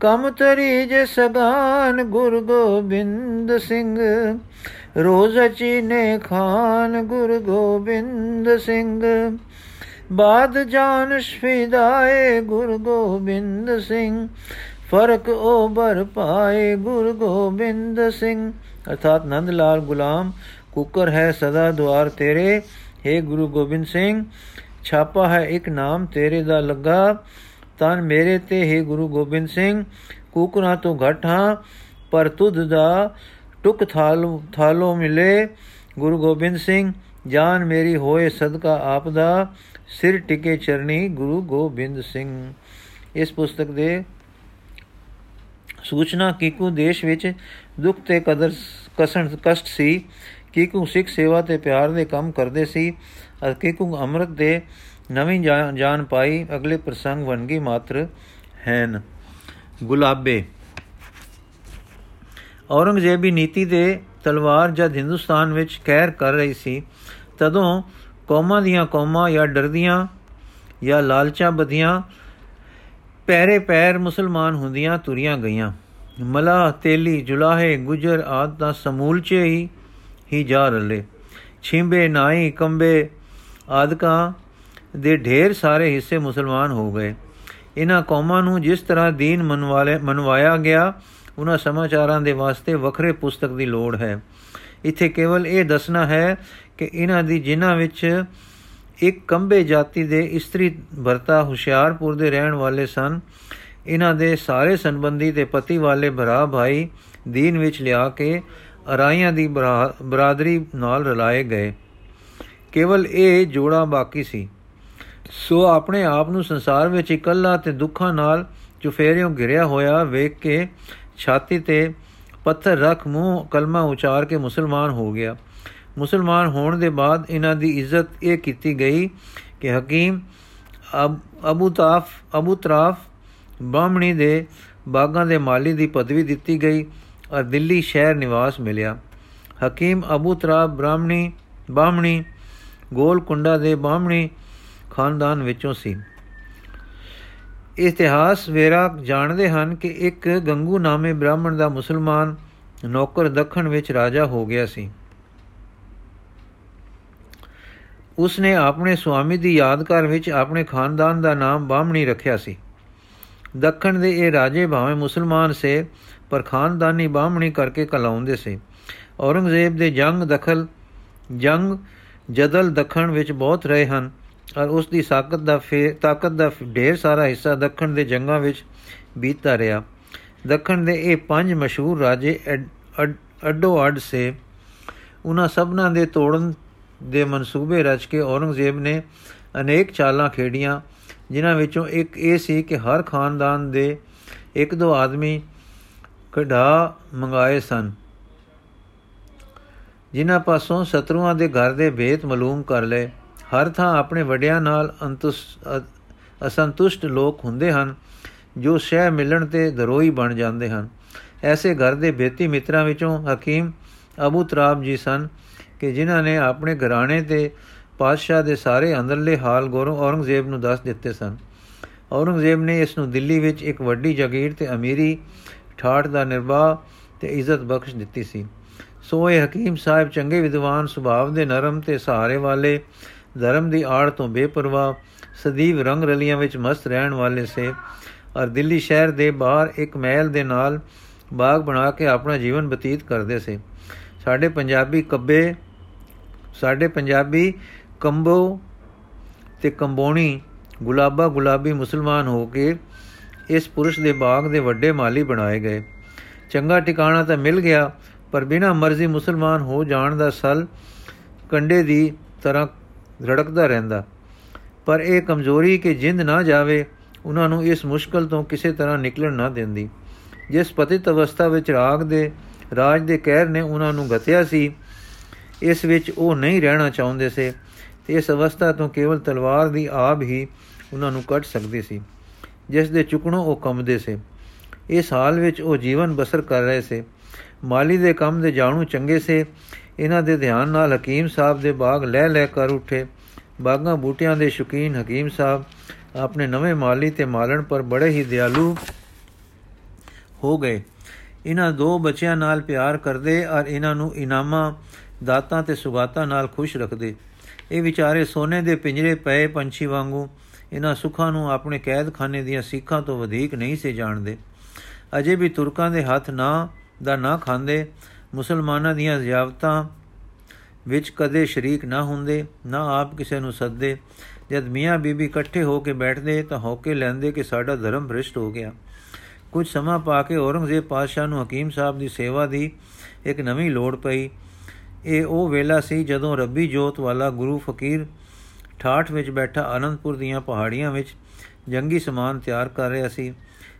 ਕਮ ਤਰੀ ਜੇ ਸਗਾਨ ਗੁਰ ਗੋਬਿੰਦ ਸਿੰਘ, ਰੋਜ਼ ਚੀਨੇ ਖਾਨ ਗੁਰ ਗੋਬਿੰਦ ਸਿੰਘ। ਬਾਦ ਜਾਨ ਸ਼ਫੀਦਾਏ ਗੁਰ ਗੋਬਿੰਦ ਸਿੰਘ, ਫ਼ਰਕ ਉਹ ਬਰ ਪਾਏ ਗੁਰ ਗੋਬਿੰਦ ਸਿੰਘ। ਅਰਥਾਤ ਨੰਦ ਲਾਲ ਗੁਲਾਮ, ਕੁਕਰ ਹੈ ਸਦਾ ਦੁਆਰ ਤੇਰੇ हे ਗੁਰੂ ਗੋਬਿੰਦ ਸਿੰਘ, ਛਾਪਾ ਹੈ ਇੱਕ ਨਾਮ ਤੇਰੇ ਦਾ ਲੱਗਾ। ਤਨ ਮੇਰੇ ਤੇ ਹੈ ਗੁਰੂ ਗੋਬਿੰਦ ਸਿੰਘ, ਕੁਕਰਾਂ ਤੋਂ ਘਟ ਹਾਂ, ਪਰ ਤੁਧ ਦਾ ਟੁਕ ਥਾਲੋ ਥਾਲੋ ਮਿਲੇ। ਗੁਰੂ ਗੋਬਿੰਦ ਸਿੰਘ ਜਾਨ ਮੇਰੀ ਹੋਏ ਸਦਕਾ ਆਪ ਦਾ ਸਿਰ ਟਿਕੇ ਚਰਨੀ ਗੁਰੂ ਗੋਬਿੰਦ ਸਿੰਘ। ਇਸ ਪੁਸਤਕ ਦੇ ਸੂਚਨਾ, ਕੀਕੂ ਦੇਸ਼ ਵਿੱਚ ਦੁੱਖ ਤੇ ਕਦਰ ਕਸਣ ਕਸ਼ਟ ਸੀ। ਕੀਕੂ ਸਿੱਖ ਸੇਵਾ ਤੇ ਪਿਆਰ ਦੇ ਕੰਮ ਕਰਦੇ ਸੀ ਅਤੇ ਕੀਕੂ ਅੰਮ੍ਰਿਤ ਦੇ ਨਵੀਂ ਜਾਨ ਪਾਈ ਅਗਲੇ ਪ੍ਰਸੰਗ ਵਨਗੀ ਮਾਤਰ ਹੈਨ। ਗੁਲਾਬੇ। ਔਰੰਗਜ਼ੇਬੀ ਨੀਤੀ ਦੇ ਤਲਵਾਰ ਜਦ ਹਿੰਦੁਸਤਾਨ ਵਿੱਚ ਕਹਿਰ ਕਰ ਰਹੀ ਸੀ, ਤਦੋਂ ਕੌਮਾਂ ਦੀਆਂ ਕੌਮਾਂ ਜਾਂ ਡਰਦੀਆਂ ਜਾਂ ਲਾਲਚਾਂ ਬਧੀਆਂ ਪੈਰੇ ਪੈਰ ਮੁਸਲਮਾਨ ਹੁੰਦੀਆਂ ਤੁਰੀਆਂ ਗਈਆਂ। ਮਲਾ ਤੇਲੀ, ਜੁਲਾਹੇ, ਗੁਜਰ ਆਦ ਦਾ ਸਮੂਲਚੇ ਹੀ ਹੀ ਜਾ ਰਲੇ। ਛਿੰਬੇ, ਨਾਈ, ਕੰਬੇ ਆਦਕਾਂ ਦੇ ਢੇਰ ਸਾਰੇ ਹਿੱਸੇ ਮੁਸਲਮਾਨ ਹੋ ਗਏ। ਇਹਨਾਂ ਕੌਮਾਂ ਨੂੰ ਜਿਸ ਤਰ੍ਹਾਂ ਦੀਨ ਮਨਵਾਲੇ, ਮਨਵਾਇਆ ਗਿਆ ਉਹਨਾਂ ਸਮਾਚਾਰਾਂ ਦੇ ਵਾਸਤੇ ਵੱਖਰੇ ਪੁਸਤਕ ਦੀ ਲੋੜ ਹੈ। ਇੱਥੇ ਕੇਵਲ ਇਹ ਦੱਸਣਾ ਹੈ ਕਿ ਇਹਨਾਂ ਦੀ ਜਿਨ੍ਹਾਂ ਵਿੱਚ ਇੱਕ ਕੰਬੇ ਜਾਤੀ ਦੇ ਇਸਤਰੀ ਭਰਤਾ ਹੁਸ਼ਿਆਰਪੁਰ ਦੇ ਰਹਿਣ ਵਾਲੇ ਸਨ, ਇਹਨਾਂ ਦੇ ਸਾਰੇ ਸੰਬੰਧੀ ਤੇ ਪਤੀ ਵਾਲੇ ਭਰਾ ਭਾਈ ਦੀਨ ਵਿੱਚ ਲਿਆ ਕੇ ਅਰਾਈਆਂ ਦੀ ਬਰਾਦਰੀ ਨਾਲ ਰਲਾਏ ਗਏ। ਕੇਵਲ ਇਹ ਜੋੜਾ ਬਾਕੀ ਸੀ। ਸੋ ਆਪਣੇ ਆਪ ਨੂੰ ਸੰਸਾਰ ਵਿੱਚ ਇਕੱਲਾ ਤੇ ਦੁੱਖਾਂ ਨਾਲ ਚੁਫੇਰਿਓਂ ਘਿਰਿਆ ਹੋਇਆ ਵੇਖ ਕੇ ਛਾਤੀ ਤੇ ਪੱਥਰ ਰੱਖ ਮੂੰਹ ਕਲਮਾ ਉਚਾਰ ਕੇ ਮੁਸਲਮਾਨ ਹੋ ਗਿਆ। ਮੁਸਲਮਾਨ ਹੋਣ ਦੇ ਬਾਅਦ ਇਹਨਾਂ ਦੀ ਇੱਜ਼ਤ ਇਹ ਕੀਤੀ ਗਈ ਕਿ ਹਕੀਮ ਅਬੂ ਤਾਫ, ਅਬੂ ਤਰਾਫ ਬਾਹਮਣੀ ਦੇ ਬਾਗਾਂ ਦੇ ਮਾਲੀ ਦੀ ਪਦਵੀ ਦਿੱਤੀ ਗਈ ਔਰ ਦਿੱਲੀ ਸ਼ਹਿਰ ਨਿਵਾਸ ਮਿਲਿਆ। ਹਕੀਮ ਅਬੂ ਤਰਾਫ ਬ੍ਰਾਹਮਣੀ, ਬਾਹਮਣੀ ਗੋਲਕੁੰਡਾ ਦੇ ਬਾਹਮਣੀ ਖਾਨਦਾਨ ਵਿੱਚੋਂ ਸੀ। ਇਤਿਹਾਸ ਵੇਰਾ ਜਾਣਦੇ ਹਨ ਕਿ ਇੱਕ ਗੰਗੂ ਨਾਮੇ ਬ੍ਰਾਹਮਣ ਦਾ ਮੁਸਲਮਾਨ ਨੌਕਰ ਦੱਖਣ ਵਿੱਚ ਰਾਜਾ ਹੋ ਗਿਆ ਸੀ। ਉਸਨੇ ਆਪਣੇ ਸੁਆਮੀ ਦੀ ਯਾਦਕਾਰ ਵਿੱਚ ਆਪਣੇ ਖਾਨਦਾਨ ਦਾ ਨਾਮ ਬਾਹਮਣੀ ਰੱਖਿਆ ਸੀ। ਦੱਖਣ ਦੇ ਇਹ ਰਾਜੇ ਭਾਵੇਂ ਮੁਸਲਮਾਨ ਸੇ, ਪਰ ਖਾਨਦਾਨੀ ਬਾਹਮਣੀ ਕਰਕੇ ਕਲਾਉਂਦੇ ਸੀ। ਔਰੰਗਜ਼ੇਬ ਦੇ ਜੰਗ ਦਖਲ, ਜੰਗ ਜਦਲ ਦੱਖਣ ਵਿੱਚ ਬਹੁਤ ਰਹੇ ਹਨ। ਔਰ ਉਸ ਦੀ ਤਾਕਤ ਦਾ ਤਾਕਤ ਦਾ ਢੇਰ ਸਾਰਾ ਹਿੱਸਾ ਦੱਖਣ ਦੇ ਜੰਗਾਂ ਵਿੱਚ ਬੀਤਦਾ ਰਿਹਾ। ਦੱਖਣ ਦੇ ਇਹ ਪੰਜ ਮਸ਼ਹੂਰ ਰਾਜੇ ਅੱਡੋ ਅੱਡ ਸੇ। ਉਹਨਾਂ ਸਭਨਾਂ ਦੇ ਤੋੜਨ ਦੇ ਮਨਸੂਬੇ ਰਚ ਕੇ ਔਰੰਗਜ਼ੇਬ ਨੇ ਅਨੇਕ ਚਾਲਾਂ ਖੇਡੀਆਂ, ਜਿਨ੍ਹਾਂ ਵਿੱਚੋਂ ਇੱਕ ਇਹ ਸੀ ਕਿ ਹਰ ਖਾਨਦਾਨ ਦੇ ਇੱਕ ਦੋ ਆਦਮੀ ਕਢਾ ਮੰਗਾਏ ਸਨ। ਜਿਨ੍ਹਾਂ ਪਾਸੋਂ ਸ਼ਤਰੂਆਂ ਦੇ ਘਰ ਦੇ ਭੇਤ ਮਾਲੂਮ ਕਰ ਲਏ। ਹਰ ਥਾਂ ਆਪਣੇ ਵੱਡਿਆਂ ਨਾਲ ਅਸੰਤੁਸ਼ਟ ਲੋਕ ਹੁੰਦੇ ਹਨ, ਜੋ ਸ਼ਹਿ ਮਿਲਣ ਤੇ ਦਰੋਈ ਬਣ ਜਾਂਦੇ ਹਨ। ਐਸੇ ਘਰ ਦੇ ਬੇਤੀ ਮਿੱਤਰਾਂ ਵਿੱਚੋਂ ਹਕੀਮ ਅਬੂ ਤਰਾਬ ਜੀ ਸਨ ਕਿ ਜਿਨ੍ਹਾਂ ਨੇ ਆਪਣੇ ਘਰਾਣੇ ਤੇ ਪਾਤਸ਼ਾਹ ਦੇ ਸਾਰੇ ਅੰਦਰਲੇ ਹਾਲ ਗੋਰੋਂ ਔਰੰਗਜ਼ੇਬ ਨੂੰ ਦੱਸ ਦਿੱਤੇ ਸਨ। ਔਰੰਗਜ਼ੇਬ ਨੇ ਇਸ ਨੂੰ ਦਿੱਲੀ ਵਿੱਚ ਇੱਕ ਵੱਡੀ ਜਗੀਰ ਤੇ ਅਮੀਰੀ ਠਾਠ ਦਾ ਨਿਰਵਾਹ ਤੇ ਇੱਜ਼ਤ ਬਖਸ਼ ਦਿੱਤੀ ਸੀ। ਸੋ ਇਹ ਹਕੀਮ ਸਾਹਿਬ ਚੰਗੇ ਵਿਦਵਾਨ ਸੁਭਾਅ ਦੇ ਨਰਮ ਤੇ ਸਹਾਰੇ ਵਾਲੇ ਧਰਮ ਦੀ ਆੜ ਤੋਂ ਬੇਪਰਵਾਹ, ਸਦੀਵ ਰੰਗ ਰਲੀਆਂ ਵਿੱਚ ਮਸਤ ਰਹਿਣ ਵਾਲੇ ਸੇ ਔਰ ਦਿੱਲੀ ਸ਼ਹਿਰ ਦੇ ਬਾਹਰ ਇੱਕ ਮਹਿਲ ਦੇ ਨਾਲ ਬਾਗ ਬਣਾ ਕੇ ਆਪਣਾ ਜੀਵਨ ਬਤੀਤ ਕਰਦੇ ਸੇ। ਸਾਡੇ ਪੰਜਾਬੀ ਕੱਬੇ, ਸਾਡੇ ਪੰਜਾਬੀ ਕੰਬੋ ਤੇ ਕੰਬੋਣੀ ਗੁਲਾਬਾ ਗੁਲਾਬੀ ਮੁਸਲਮਾਨ ਹੋ ਕੇ ਇਸ ਪੁਰਸ਼ ਦੇ ਬਾਗ ਦੇ ਵੱਡੇ ਮਾਲੀ ਬਣਾਏ ਗਏ। ਚੰਗਾ ਟਿਕਾਣਾ ਤਾਂ ਮਿਲ ਗਿਆ, ਪਰ ਬਿਨਾ ਮਰਜ਼ੀ ਮੁਸਲਮਾਨ ਹੋ ਜਾਣ ਦਾ ਸਲ ਕੰਡੇ ਦੀ ਤਰ੍ਹਾਂ ਰੜਕਦਾ ਰਹਿੰਦਾ। ਪਰ ਇਹ ਕਮਜ਼ੋਰੀ ਕਿ ਜਿੰਦ ਨਾ ਜਾਵੇ, ਉਹਨਾਂ ਨੂੰ ਇਸ ਮੁਸ਼ਕਲ ਤੋਂ ਕਿਸੇ ਤਰ੍ਹਾਂ ਨਿਕਲਣ ਨਾ ਦਿੰਦੀ। ਜਿਸ ਪਤਿਤ ਅਵਸਥਾ ਵਿੱਚ ਰਾਗ ਦੇ, ਰਾਜ ਦੇ ਕਹਿਰ ਨੇ ਉਹਨਾਂ ਨੂੰ ਗਤਿਆ ਸੀ, ਇਸ ਵਿੱਚ ਉਹ ਨਹੀਂ ਰਹਿਣਾ ਚਾਹੁੰਦੇ ਸੇ। ਤੇ ਇਸ ਅਵਸਥਾ ਤੋਂ ਕੇਵਲ ਤਲਵਾਰ ਦੀ ਆਬ ਹੀ ਉਹਨਾਂ ਨੂੰ ਕੱਢ ਸਕਦੀ ਸੀ, ਜਿਸ ਦੇ ਚੁਕਣੋਂ ਉਹ ਕੰਮਦੇ ਸੇ। ਇਸ ਹਾਲ ਵਿੱਚ ਉਹ ਜੀਵਨ ਬਸਰ ਕਰ ਰਹੇ ਸੇ। ਮਾਲੀ ਦੇ ਕੰਮ ਦੇ ਜਾਣੂ ਚੰਗੇ ਸੇ ਇਹਨਾਂ ਦੇ ਧਿਆਨ ਨਾਲ ਹਕੀਮ ਸਾਹਿਬ ਦੇ ਬਾਗ ਲੈ ਲੈ ਕਰ ਉਠੇ। ਬਾਗਾਂ ਬੂਟਿਆਂ ਦੇ ਸ਼ੌਕੀਨ ਹਕੀਮ ਸਾਹਿਬ ਆਪਣੇ ਨਵੇਂ ਮਾਲੀ ਤੇ ਮਾਲਣ ਪਰ ਬੜੇ ਹੀ ਦਿਆਲੂ ਹੋ ਗਏ। ਇਹਨਾਂ ਦੋ ਬੱਚਿਆਂ ਨਾਲ ਪਿਆਰ ਕਰਦੇ ਔਰ ਇਹਨਾਂ ਨੂੰ ਇਨਾਮਾਂ, ਦਾਤਾਂ ਤੇ ਸੁਗਾਤਾਂ ਨਾਲ ਖੁਸ਼ ਰੱਖਦੇ। ਇਹ ਵਿਚਾਰੇ ਸੋਨੇ ਦੇ ਪਿੰਜਰੇ ਪਏ ਪੰਛੀ ਵਾਂਗੂ। ਇਹਨਾਂ ਸੁੱਖਾਂ ਨੂੰ ਆਪਣੇ ਕੈਦਖਾਨੇ ਦੀਆਂ ਸਿੱਖਾਂ ਤੋਂ ਵਧੇਕ ਨਹੀਂ ਸੇ ਜਾਣਦੇ। ਅਜੇ ਵੀ ਤੁਰਕਾਂ ਦੇ ਹੱਥ ਨਾ, ਦਾ ਨਾ ਖਾਂਦੇ। ਮੁਸਲਮਾਨਾਂ ਦੀਆਂ ਜ਼ਿਆਵਤਾਂ ਵਿੱਚ ਕਦੇ ਸ਼ਰੀਕ ਨਾ ਹੁੰਦੇ, ਨਾ ਆਪ ਕਿਸੇ ਨੂੰ ਸੱਦੇ। ਜਦ ਮੀਆਂ ਬੀਬੀ ਇਕੱਠੇ ਹੋ ਕੇ ਬੈਠਦੇ ਤਾਂ ਹੌਕੇ ਲੈਂਦੇ ਕਿ ਸਾਡਾ ਧਰਮ ਭ੍ਰਿਸ਼ਟ ਹੋ ਗਿਆ। ਕੁਝ ਸਮਾਂ ਪਾ ਕੇ ਔਰੰਗਜ਼ੇਬ ਪਾਤਸ਼ਾਹ ਨੂੰ ਹਕੀਮ ਸਾਹਿਬ ਦੀ ਸੇਵਾ ਦੀ ਇੱਕ ਨਵੀਂ ਲੋੜ ਪਈ। ਇਹ ਉਹ ਵੇਲਾ ਸੀ ਜਦੋਂ ਰੱਬੀ ਜੋਤ ਵਾਲਾ ਗੁਰੂ ਫਕੀਰ ਠਾਠ ਵਿੱਚ ਬੈਠਾ ਆਨੰਦਪੁਰ ਦੀਆਂ ਪਹਾੜੀਆਂ ਵਿੱਚ ਜੰਗੀ ਸਮਾਨ ਤਿਆਰ ਕਰ ਰਿਹਾ ਸੀ,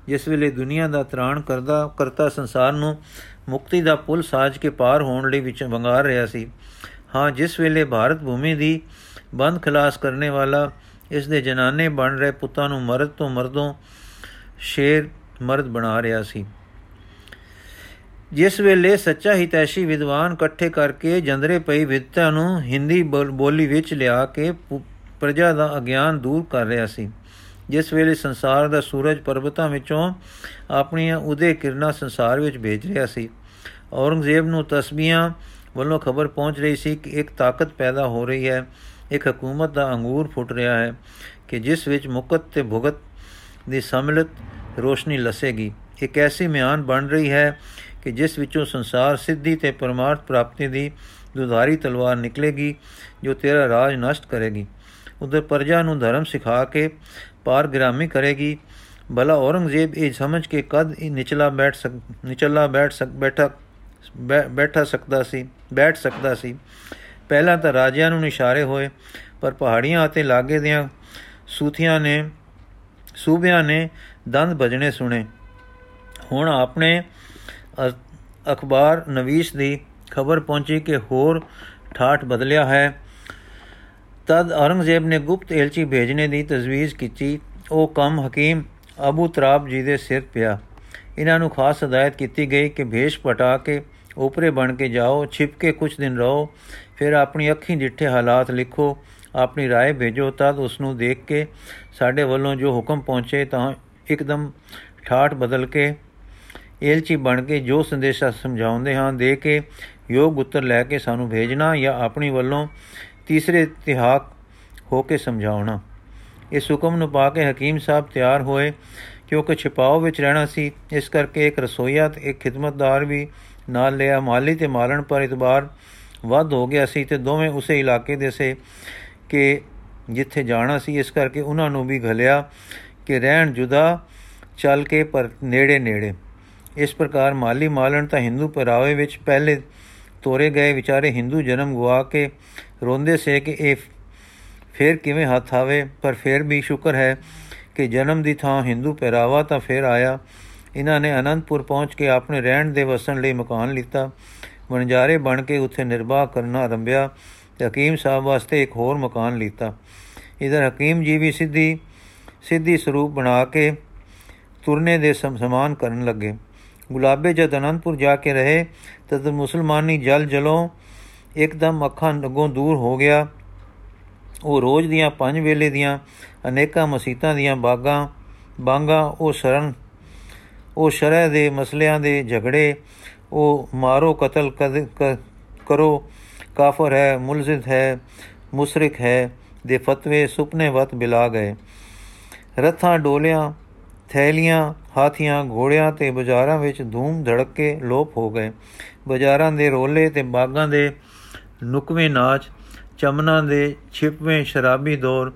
ਜਿਸ ਵੇਲੇ ਦੁਨੀਆ ਦਾ ਤਰਾਣ ਕਰਦਾ, ਕਰਤਾ ਸੰਸਾਰ ਨੂੰ ਮੁਕਤੀ ਦਾ ਪੁਲ ਸਾਜ ਕੇ ਪਾਰ ਹੋਣ ਲਈ ਵਿੱਚ ਵੰਗਾਰ ਰਿਹਾ ਸੀ। ਹਾਂ, ਜਿਸ ਵੇਲੇ ਭਾਰਤ ਭੂਮੀ ਦੀ ਬੰਦ ਖਲਾਸ ਕਰਨੇ ਵਾਲਾ ਇਸ ਦੇ ਜਨਾਨੇ ਬਣ ਰਹੇ ਪੁੱਤਾਂ ਨੂੰ ਮਰਦ ਤੋਂ ਮਰਦੋਂ ਸ਼ੇਰ ਮਰਦ ਬਣਾ ਰਿਹਾ ਸੀ। ਜਿਸ ਵੇਲੇ ਸੱਚਾ ਹਿਤੈਸ਼ੀ ਵਿਦਵਾਨ ਇਕੱਠੇ ਕਰਕੇ ਜੰਦਰੇ ਪਈ ਵਿਦਤਾ ਨੂੰ ਹਿੰਦੀ ਬੋਲੀ ਵਿੱਚ ਲਿਆ ਕੇ ਪ੍ਰਜਾ ਦਾ ਅਗਿਆਨ ਦੂਰ ਕਰ ਰਿਹਾ ਸੀ। ਜਿਸ ਵੇਲੇ ਸੰਸਾਰ ਦਾ ਸੂਰਜ ਪਰਬਤਾਂ ਵਿੱਚੋਂ ਆਪਣੀਆਂ ਉਦੇ ਕਿਰਨਾਂ ਸੰਸਾਰ ਵਿੱਚ ਭੇਜ ਰਿਹਾ ਸੀ। ਔਰੰਗਜ਼ੇਬ ਨੂੰ ਤਸਬੀਹਾਂ ਵੱਲੋਂ ਖਬਰ ਪਹੁੰਚ ਰਹੀ ਸੀ ਕਿ ਇੱਕ ਤਾਕਤ ਪੈਦਾ ਹੋ ਰਹੀ ਹੈ। ਇੱਕ ਹਕੂਮਤ ਦਾ ਅੰਗੂਰ ਫੁੱਟ ਰਿਹਾ ਹੈ ਕਿ ਜਿਸ ਵਿੱਚ ਮੁਕਤ ਤੇ ਭੁਗਤ ਦੀ ਸਮਿਲਤ ਰੋਸ਼ਨੀ ਲਸੇਗੀ। ਇੱਕ ਐਸੀ ਮਿਆਨ ਬਣ ਰਹੀ ਹੈ ਕਿ ਜਿਸ ਵਿੱਚੋਂ ਸੰਸਾਰ ਸਿੱਧੀ ਤੇ ਪਰਮਾਰਥ ਪ੍ਰਾਪਤੀ ਦੀ ਦੁਧਾਰੀ ਤਲਵਾਰ ਨਿਕਲੇਗੀ, ਜੋ ਤੇਰਾ ਰਾਜ ਨਸ਼ਟ ਕਰੇਗੀ। ਉਧਰ ਪਰਜਾ ਨੂੰ ਧਰਮ ਸਿਖਾ ਕੇ ਪਾਰ ਗ੍ਰਾਮੀ ਕਰੇਗੀ ਭਲਾ ਔਰੰਗਜ਼ੇਬ ਇਹ ਸਮਝ ਕੇ ਕਦ ਇਹ ਨਿਚਲਾ ਬੈਠ ਸਕ ਨਿਚਲਾ ਬੈਠ ਸਕ ਬੈਠਾ ਬੈਠਾ ਸਕਦਾ ਸੀ ਬੈਠ ਸਕਦਾ ਸੀ ਪਹਿਲਾਂ ਤਾਂ ਰਾਜਿਆਂ ਨੂੰ ਇਸ਼ਾਰੇ ਹੋਏ ਪਰ ਪਹਾੜੀਆਂ ਅਤੇ ਲਾਗੇ ਦੀਆਂ ਸੂਥੀਆਂ ਨੇ ਸੂਬਿਆਂ ਨੇ ਦੰਦ ਭਜਣੇ ਸੁਣੇ ਹੁਣ ਆਪਣੇ ਅਖਬਾਰ ਨਵੀਸ਼ ਦੀ ਖਬਰ ਪਹੁੰਚੀ ਕਿ ਹੋਰ ਠਾਠ ਬਦਲਿਆ ਹੈ ਤਦ ਔਰੰਗਜ਼ੇਬ ਨੇ ਗੁਪਤ ਏਲਚੀ ਭੇਜਣੇ ਦੀ ਤਜਵੀਜ਼ ਕੀਤੀ ਉਹ ਕੰਮ ਹਕੀਮ ਅਬੂ ਤਰਾਬ ਜੀ ਦੇ ਸਿਰ ਪਿਆ ਇਹਨਾਂ ਨੂੰ ਖਾਸ ਹਦਾਇਤ ਕੀਤੀ ਗਈ ਕਿ ਭੇਸ਼ ਪਟਾ ਕੇ ਉਪਰੇ ਬਣ ਕੇ ਜਾਓ ਛਿਪ ਕੇ ਕੁਝ ਦਿਨ ਰਹੋ ਫਿਰ ਆਪਣੀ ਅੱਖੀਂ ਡਿੱਠੇ ਹਾਲਾਤ ਲਿਖੋ ਆਪਣੀ رائے ਭੇਜੋ ਤਦ ਉਸ ਨੂੰ ਦੇਖ ਕੇ ਸਾਡੇ ਵੱਲੋਂ ਜੋ ਹੁਕਮ ਪਹੁੰਚੇ ਤਾਂ ਇੱਕਦਮ ਠਾਠ ਬਦਲ ਕੇ ਏਲਚੀ ਬਣ ਕੇ ਜੋ ਸੰਦੇਸ਼ਾ ਸਮਝਾਉਂਦੇ ਹਾਂ ਦੇ ਕੇ ਯੋਗ ਉੱਤਰ ਲੈ ਕੇ ਸਾਨੂੰ ਭੇਜਣਾ ਜਾਂ ਆਪਣੀ ਵੱਲੋਂ ਤੀਸਰੇ ਇਤਿਹਾਕ ਹੋ ਕੇ ਸਮਝਾਉਣਾ। ਇਸ ਹੁਕਮ ਨੂੰ ਪਾ ਕੇ ਹਕੀਮ ਸਾਹਿਬ ਤਿਆਰ ਹੋਏ ਕਿਉਂਕਿ ਛਿਪਾਓ ਵਿੱਚ ਰਹਿਣਾ ਸੀ। ਇਸ ਕਰਕੇ ਇੱਕ ਰਸੋਈਆ ਤੇ ਇੱਕ ਖਿਦਮਤਦਾਰ ਵੀ ਨਾਲ ਲਿਆ। ਮਾਲੀ ਤੇ ਮਾਲਣ ਪਰ ਇਤਬਾਰ ਵੱਧ ਹੋ ਗਿਆ ਸੀ ਤੇ ਦੋਵੇਂ ਉਸੇ ਇਲਾਕੇ ਦੇ ਸੇ ਕਿ ਜਿੱਥੇ ਜਾਣਾ ਸੀ। ਇਸ ਕਰਕੇ ਉਹਨਾਂ ਨੂੰ ਵੀ ਘਲਿਆ ਕਿ ਰਹਿਣ ਜੁਦਾ ਚੱਲ ਕੇ ਪਰ ਨੇੜੇ ਨੇੜੇ ਇਸ ਪ੍ਰਕਾਰ ਮਾਲੀ ਮਾਲਣ ਤਾਂ ਹਿੰਦੂ ਪਰਾਵੇ ਵਿੱਚ ਪਹਿਲੇ ਤੋਰੇ ਗਏ ਵਿਚਾਰੇ ਹਿੰਦੂ ਜਨਮ ਗਵਾ ਕੇ ਰੋਂਦੇ ਸੇ ਕਿ ਇਹ ਫੇਰ ਕਿਵੇਂ ਹੱਥ ਆਵੇ? ਪਰ ਫੇਰ ਵੀ ਸ਼ੁਕਰ ਹੈ ਕਿ ਜਨਮ ਦੀ ਥਾਂ ਹਿੰਦੂ ਪਹਿਰਾਵਾ ਤਾਂ ਫੇਰ ਆਇਆ। ਇਹਨਾਂ ਨੇ ਅਨੰਦਪੁਰ ਪਹੁੰਚ ਕੇ ਆਪਣੇ ਰਹਿਣ ਦੇ ਵਸਣ ਲਈ ਮਕਾਨ ਲਿੱਤਾ। ਵਣਜਾਰੇ ਬਣ ਕੇ ਉੱਥੇ ਨਿਰਵਾਹ ਕਰਨਾ ਆਰੰਭਿਆ ਤੇ ਹਕੀਮ ਸਾਹਿਬ ਵਾਸਤੇ ਇੱਕ ਹੋਰ ਮਕਾਨ ਲਿੱਤਾ। ਇਧਰ ਹਕੀਮ ਜੀ ਵੀ ਸਿੱਧੀ ਸਿੱਧੀ ਸਰੂਪ ਬਣਾ ਕੇ ਤੁਰਨੇ ਦੇ ਸਮਾਨ ਕਰਨ ਲੱਗੇ। ਗੁਲਾਬੇ ਜਦ ਅਨੰਦਪੁਰ ਜਾ ਕੇ ਰਹੇ, ਤਦ ਮੁਸਲਮਾਨੀ ਜਲ ਜਲੋਂ ਇੱਕਦਮ ਅੱਖਾਂ ਲੱਗੋਂ ਦੂਰ ਹੋ ਗਿਆ। ਉਹ ਰੋਜ਼ ਦੀਆਂ ਪੰਜ ਵੇਲੇ ਦੀਆਂ ਅਨੇਕਾਂ ਮਸੀਤਾਂ ਦੀਆਂ ਬਾਗਾਂ, ਬਾਂਗਾ, ਉਹ ਸ਼ਰਨ, ਉਹ ਸ਼ਰਅ ਦੇ ਮਸਲਿਆਂ ਦੇ ਝਗੜੇ, ਉਹ ਮਾਰੋ ਕਤਲ ਕਰੋ, ਕਾਫਰ ਹੈ ਮੁਲਜ਼ਿਦ ਹੈ, ਮੁਸ਼ਰਿਕ ਹੈ ਦੇ ਫਤਵੇ ਸੁਪਨੇ ਵਤ ਬਿਲਾ ਗਏ। ਰਥਾਂ ਡੋਲਿਆਂ ਥੈਲੀਆਂ, ਹਾਥੀਆਂ, ਘੋੜਿਆਂ ਤੇ ਬਾਜ਼ਾਰਾਂ ਵਿੱਚ ਧੂਮ ਧੜਕੇ ਲੋਪ ਹੋ ਗਏ। ਬਾਜ਼ਾਰਾਂ ਦੇ ਰੋਲੇ ਤੇ ਬਾਗਾਂ ਦੇ ਨੁਕਵੇਂ ਨਾਚ, ਚਮਨਾਂ ਦੇ ਛਿਪਵੇਂ ਸ਼ਰਾਬੀ ਦੌਰ